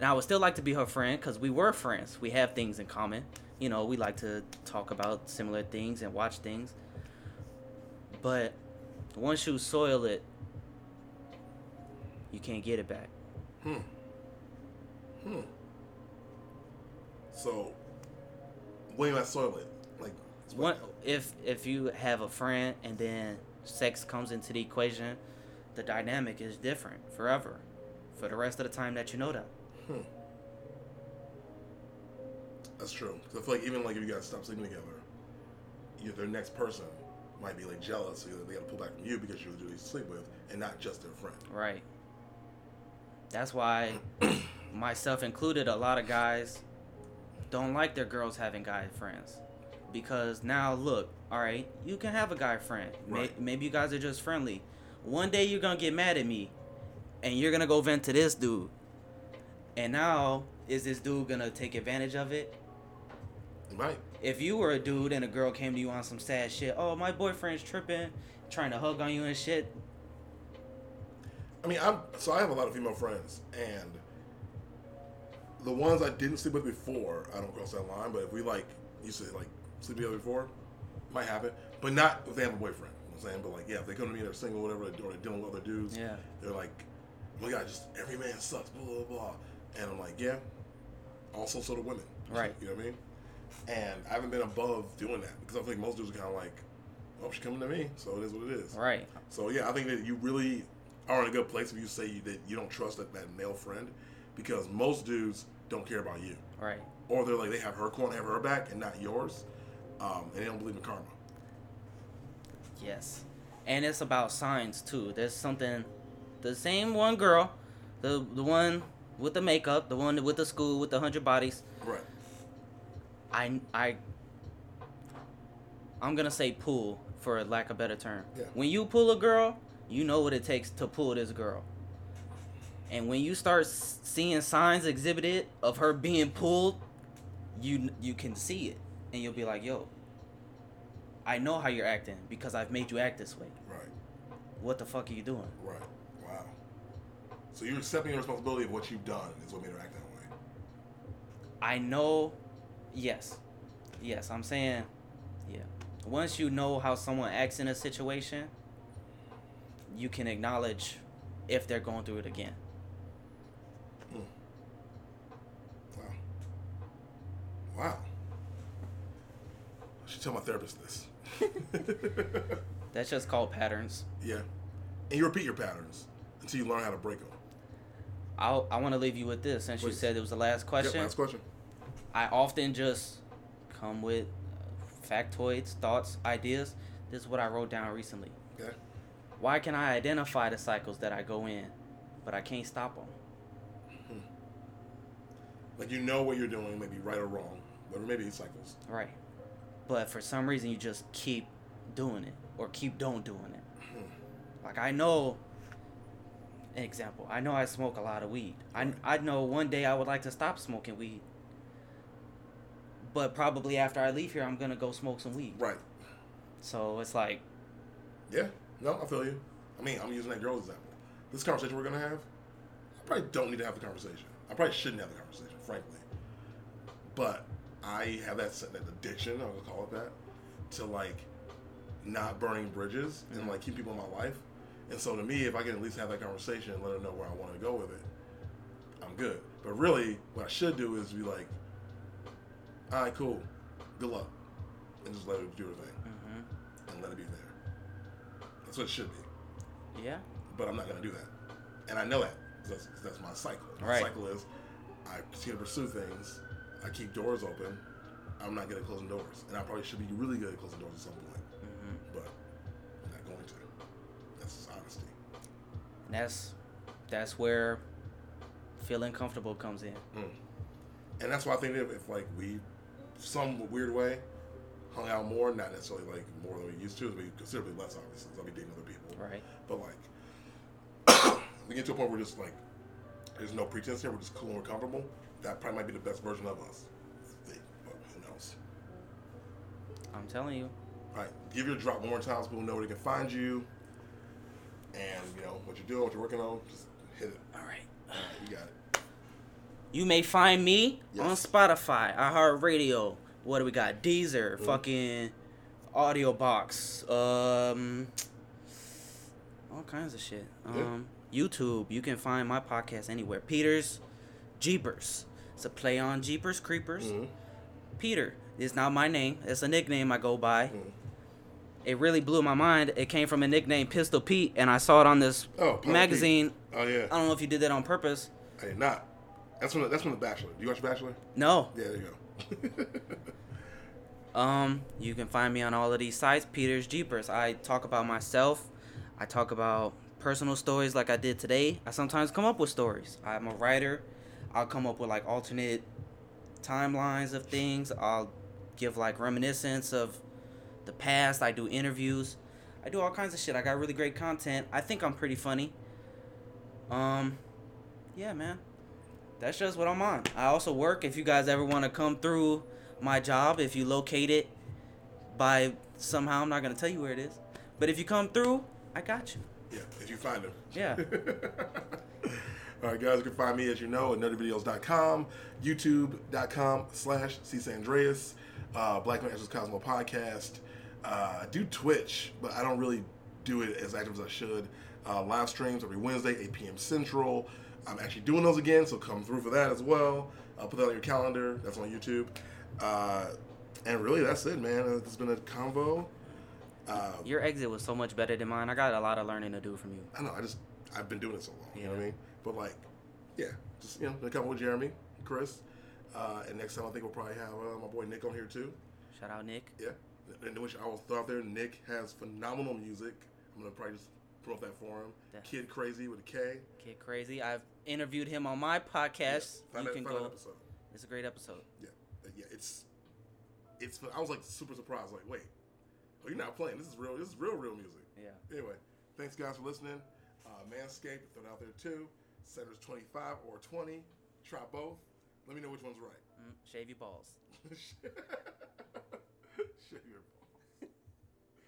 S2: And I would still like to be her friend because we were friends. We have things in common. You know, we like to talk about similar things and watch things. But once you soil it, you can't get it back.
S3: Hmm. Hmm. So, when do I soil it? Like,
S2: One, if if you have a friend and then sex comes into the equation, the dynamic is different forever, for the rest of the time that you know them.
S3: Hmm. That's true. 'Cause I feel like even like if you guys stop sleeping together, you're their next person might be like jealous, so they got to pull back from you because you're the dude they sleep with, and not just their friend.
S2: Right. That's why, *clears throat* myself included, a lot of guys don't like their girls having guy friends. Because now, look, all right, you can have a guy friend.
S3: Right.
S2: Maybe you guys are just friendly. One day you're to get mad at me, and you're to go vent to this dude. And now, is this dude to take advantage of it?
S3: You might.
S2: If you were a dude and a girl came to you on some sad shit, oh, my boyfriend's tripping, trying to hug on you and shit,
S3: I mean, I'm so I have a lot of female friends, and the ones I didn't sleep with before, I don't cross that line. But if we like, you say like sleep together before, might happen, but not if they have a boyfriend. You know what I'm saying, but like, yeah, if they come to me, they're single, whatever, or they're dealing with other dudes.
S2: Yeah.
S3: They're like, oh my god, just every man sucks, blah blah blah, and I'm like, yeah. Also, so do women.
S2: Right.
S3: You know what I mean? And I haven't been above doing that because I think most dudes are kind of like, oh, she's coming to me, so it is what it is.
S2: Right.
S3: So yeah, I think that you really are in a good place if you say that you don't trust that, that male friend, because most dudes don't care about you,
S2: Right.
S3: or they're like they have her corner, have her back, and not yours, um, and they don't believe in karma.
S2: Yes. And it's about signs too. There's something the same one girl, the the one with the makeup, the one with the school with the hundred bodies.
S3: Right.
S2: I I I'm gonna say pull for lack of better term.
S3: Yeah.
S2: When you pull a girl, you know what it takes to pull this girl. And when you start seeing signs exhibited of her being pulled, you you can see it, and you'll be like, "Yo, I know how you're acting because I've made you act this way.
S3: Right.
S2: What the fuck are you doing?"
S3: Right. Wow. So you're accepting the responsibility of what you've done is what made her act that way.
S2: I know, yes, yes. I'm saying, yeah. Once you know how someone acts in a situation, you can acknowledge if they're going through it again. Hmm.
S3: Wow. Wow. I should tell my therapist this. *laughs*
S2: That's just called patterns.
S3: yeah. And you repeat your patterns until you learn how to break them.
S2: I'll, I want to leave you with this since you said it was the last question.
S3: Yep, last question.
S2: I often just come with factoids, thoughts, ideas. This is what I wrote down recently.
S3: Okay.
S2: Why can I identify the cycles that I go in, but I can't stop them? Hmm.
S3: Like you know what you're doing, maybe right or wrong, but maybe it's cycles.
S2: Right. But for some reason, you just keep doing it or keep don't doing it. Hmm. Like I know. An example. I know I smoke a lot of weed. I I know one day I would like to stop smoking weed. But probably after I leave here, I'm gonna go smoke some weed.
S3: Right.
S2: So it's like,
S3: Yeah. No, I feel you. I mean, I'm using that girl's example. This conversation we're gonna have, I probably don't need to have the conversation. I probably shouldn't have the conversation, frankly. But I have that that addiction, I'm gonna call it that, to like not burning bridges and like keep people in my life. And so to me, if I can at least have that conversation and let her know where I want to go with it, I'm good. But really, what I should do is be like, all right, cool, good luck, and just let her do her thing
S2: hmm
S3: and let it be there. That's what it should be.
S2: yeah,
S3: But I'm not going to do that. And I know that. 'cause That's, that's my cycle. My
S2: Right.
S3: cycle is I continue to pursue things. I keep doors open. I'm not good at closing doors. And I probably should be really good at closing doors at some point.
S2: hmm
S3: But I'm not going to. That's just honesty.
S2: that's that's where feeling comfortable comes in.
S3: Mm. And that's why I think if, if like we, some weird way, hung out more, not necessarily like more than we used to, be considerably less obviously. 'cause I'll be dating other people.
S2: Right.
S3: But like, *coughs* we get to a point where just like, there's no pretense here. We're just cool and we're comfortable. That probably might be the best version of us. But who knows?
S2: I'm telling you.
S3: All right, give your drop one more time so people know where they can find you. And you know what you're doing, what you're working on. Just hit it.
S2: All right.
S3: All right, you got it.
S2: You may find me on
S3: Yes.
S2: Spotify, iHeartRadio. What do we got? Deezer,
S3: Mhm.
S2: fucking Audio Box, um, all kinds of shit.
S3: Yeah.
S2: Um, YouTube. You can find my podcast anywhere. Peter's Jeepers. It's a play on Jeepers Creepers.
S3: Mhm.
S2: Peter is not my name. It's a nickname I go by.
S3: Mhm.
S2: It really blew my mind. It came from a nickname Pistol Pete, and I saw it on this
S3: Oh,
S2: magazine.
S3: Oh yeah.
S2: I don't know if you did that on purpose.
S3: I did not. That's from the, that's from the Bachelor. Do you watch Bachelor?
S2: No.
S3: Yeah, there you go. *laughs*
S2: Um, you can find me on all of these sites, Peter's Jeepers. I talk about myself. I talk about personal stories like I did today. I sometimes come up with stories. I'm a writer. I'll come up with like alternate timelines of things. I'll give like reminiscence of the past. I do interviews. I do all kinds of shit. I got really great content. I think I'm pretty funny. Um, yeah, man. That's just what I'm on. I also work. If you guys ever want to come through my job, if you locate it by somehow, I'm not gonna tell you where it is. But if you come through, I got you.
S3: yeah, if you find them.
S2: Yeah. *laughs*
S3: All right, guys, you can find me, as you know, at nerdyvideos.com, youtube.com slash csandreas, uh, Black Man Answers Cosmo podcast. Uh, I do Twitch, but I don't really do it as active as I should. Uh, live streams every Wednesday, 8 p.m. Central. I'm actually doing those again, so come through for that as well. I'll put that on your calendar. That's on YouTube. Uh, and really, that's it, man. It's been a convo. Uh,
S2: Your exit was so much better than mine. I got a lot of learning to do from you.
S3: I know. I just I've been doing it so long. You know what I mean? But like, yeah, just you know, a couple with Jeremy, Chris, uh, and next time I think we'll probably have uh, my boy Nick on here too.
S2: Shout out Nick.
S3: Yeah, and which I will throw out there. Nick has phenomenal music. I'm gonna probably just promote that for him.
S2: Definitely.
S3: Kid Krazy with a K.
S2: Kid Krazy. I've interviewed him on my podcast.
S3: Find
S2: you
S3: that,
S2: can go. It's a great episode.
S3: Yeah, Uh, yeah. It's it's. I was like super surprised. Like, wait, oh, you're not playing. This is real. This is real, real music.
S2: Yeah.
S3: Anyway, thanks guys for listening. Uh, Manscaped, throw it out there too. Centers 25 or 20. Try both. Let me know which one's right.
S2: Mm, shave your balls. *laughs*
S3: Shave your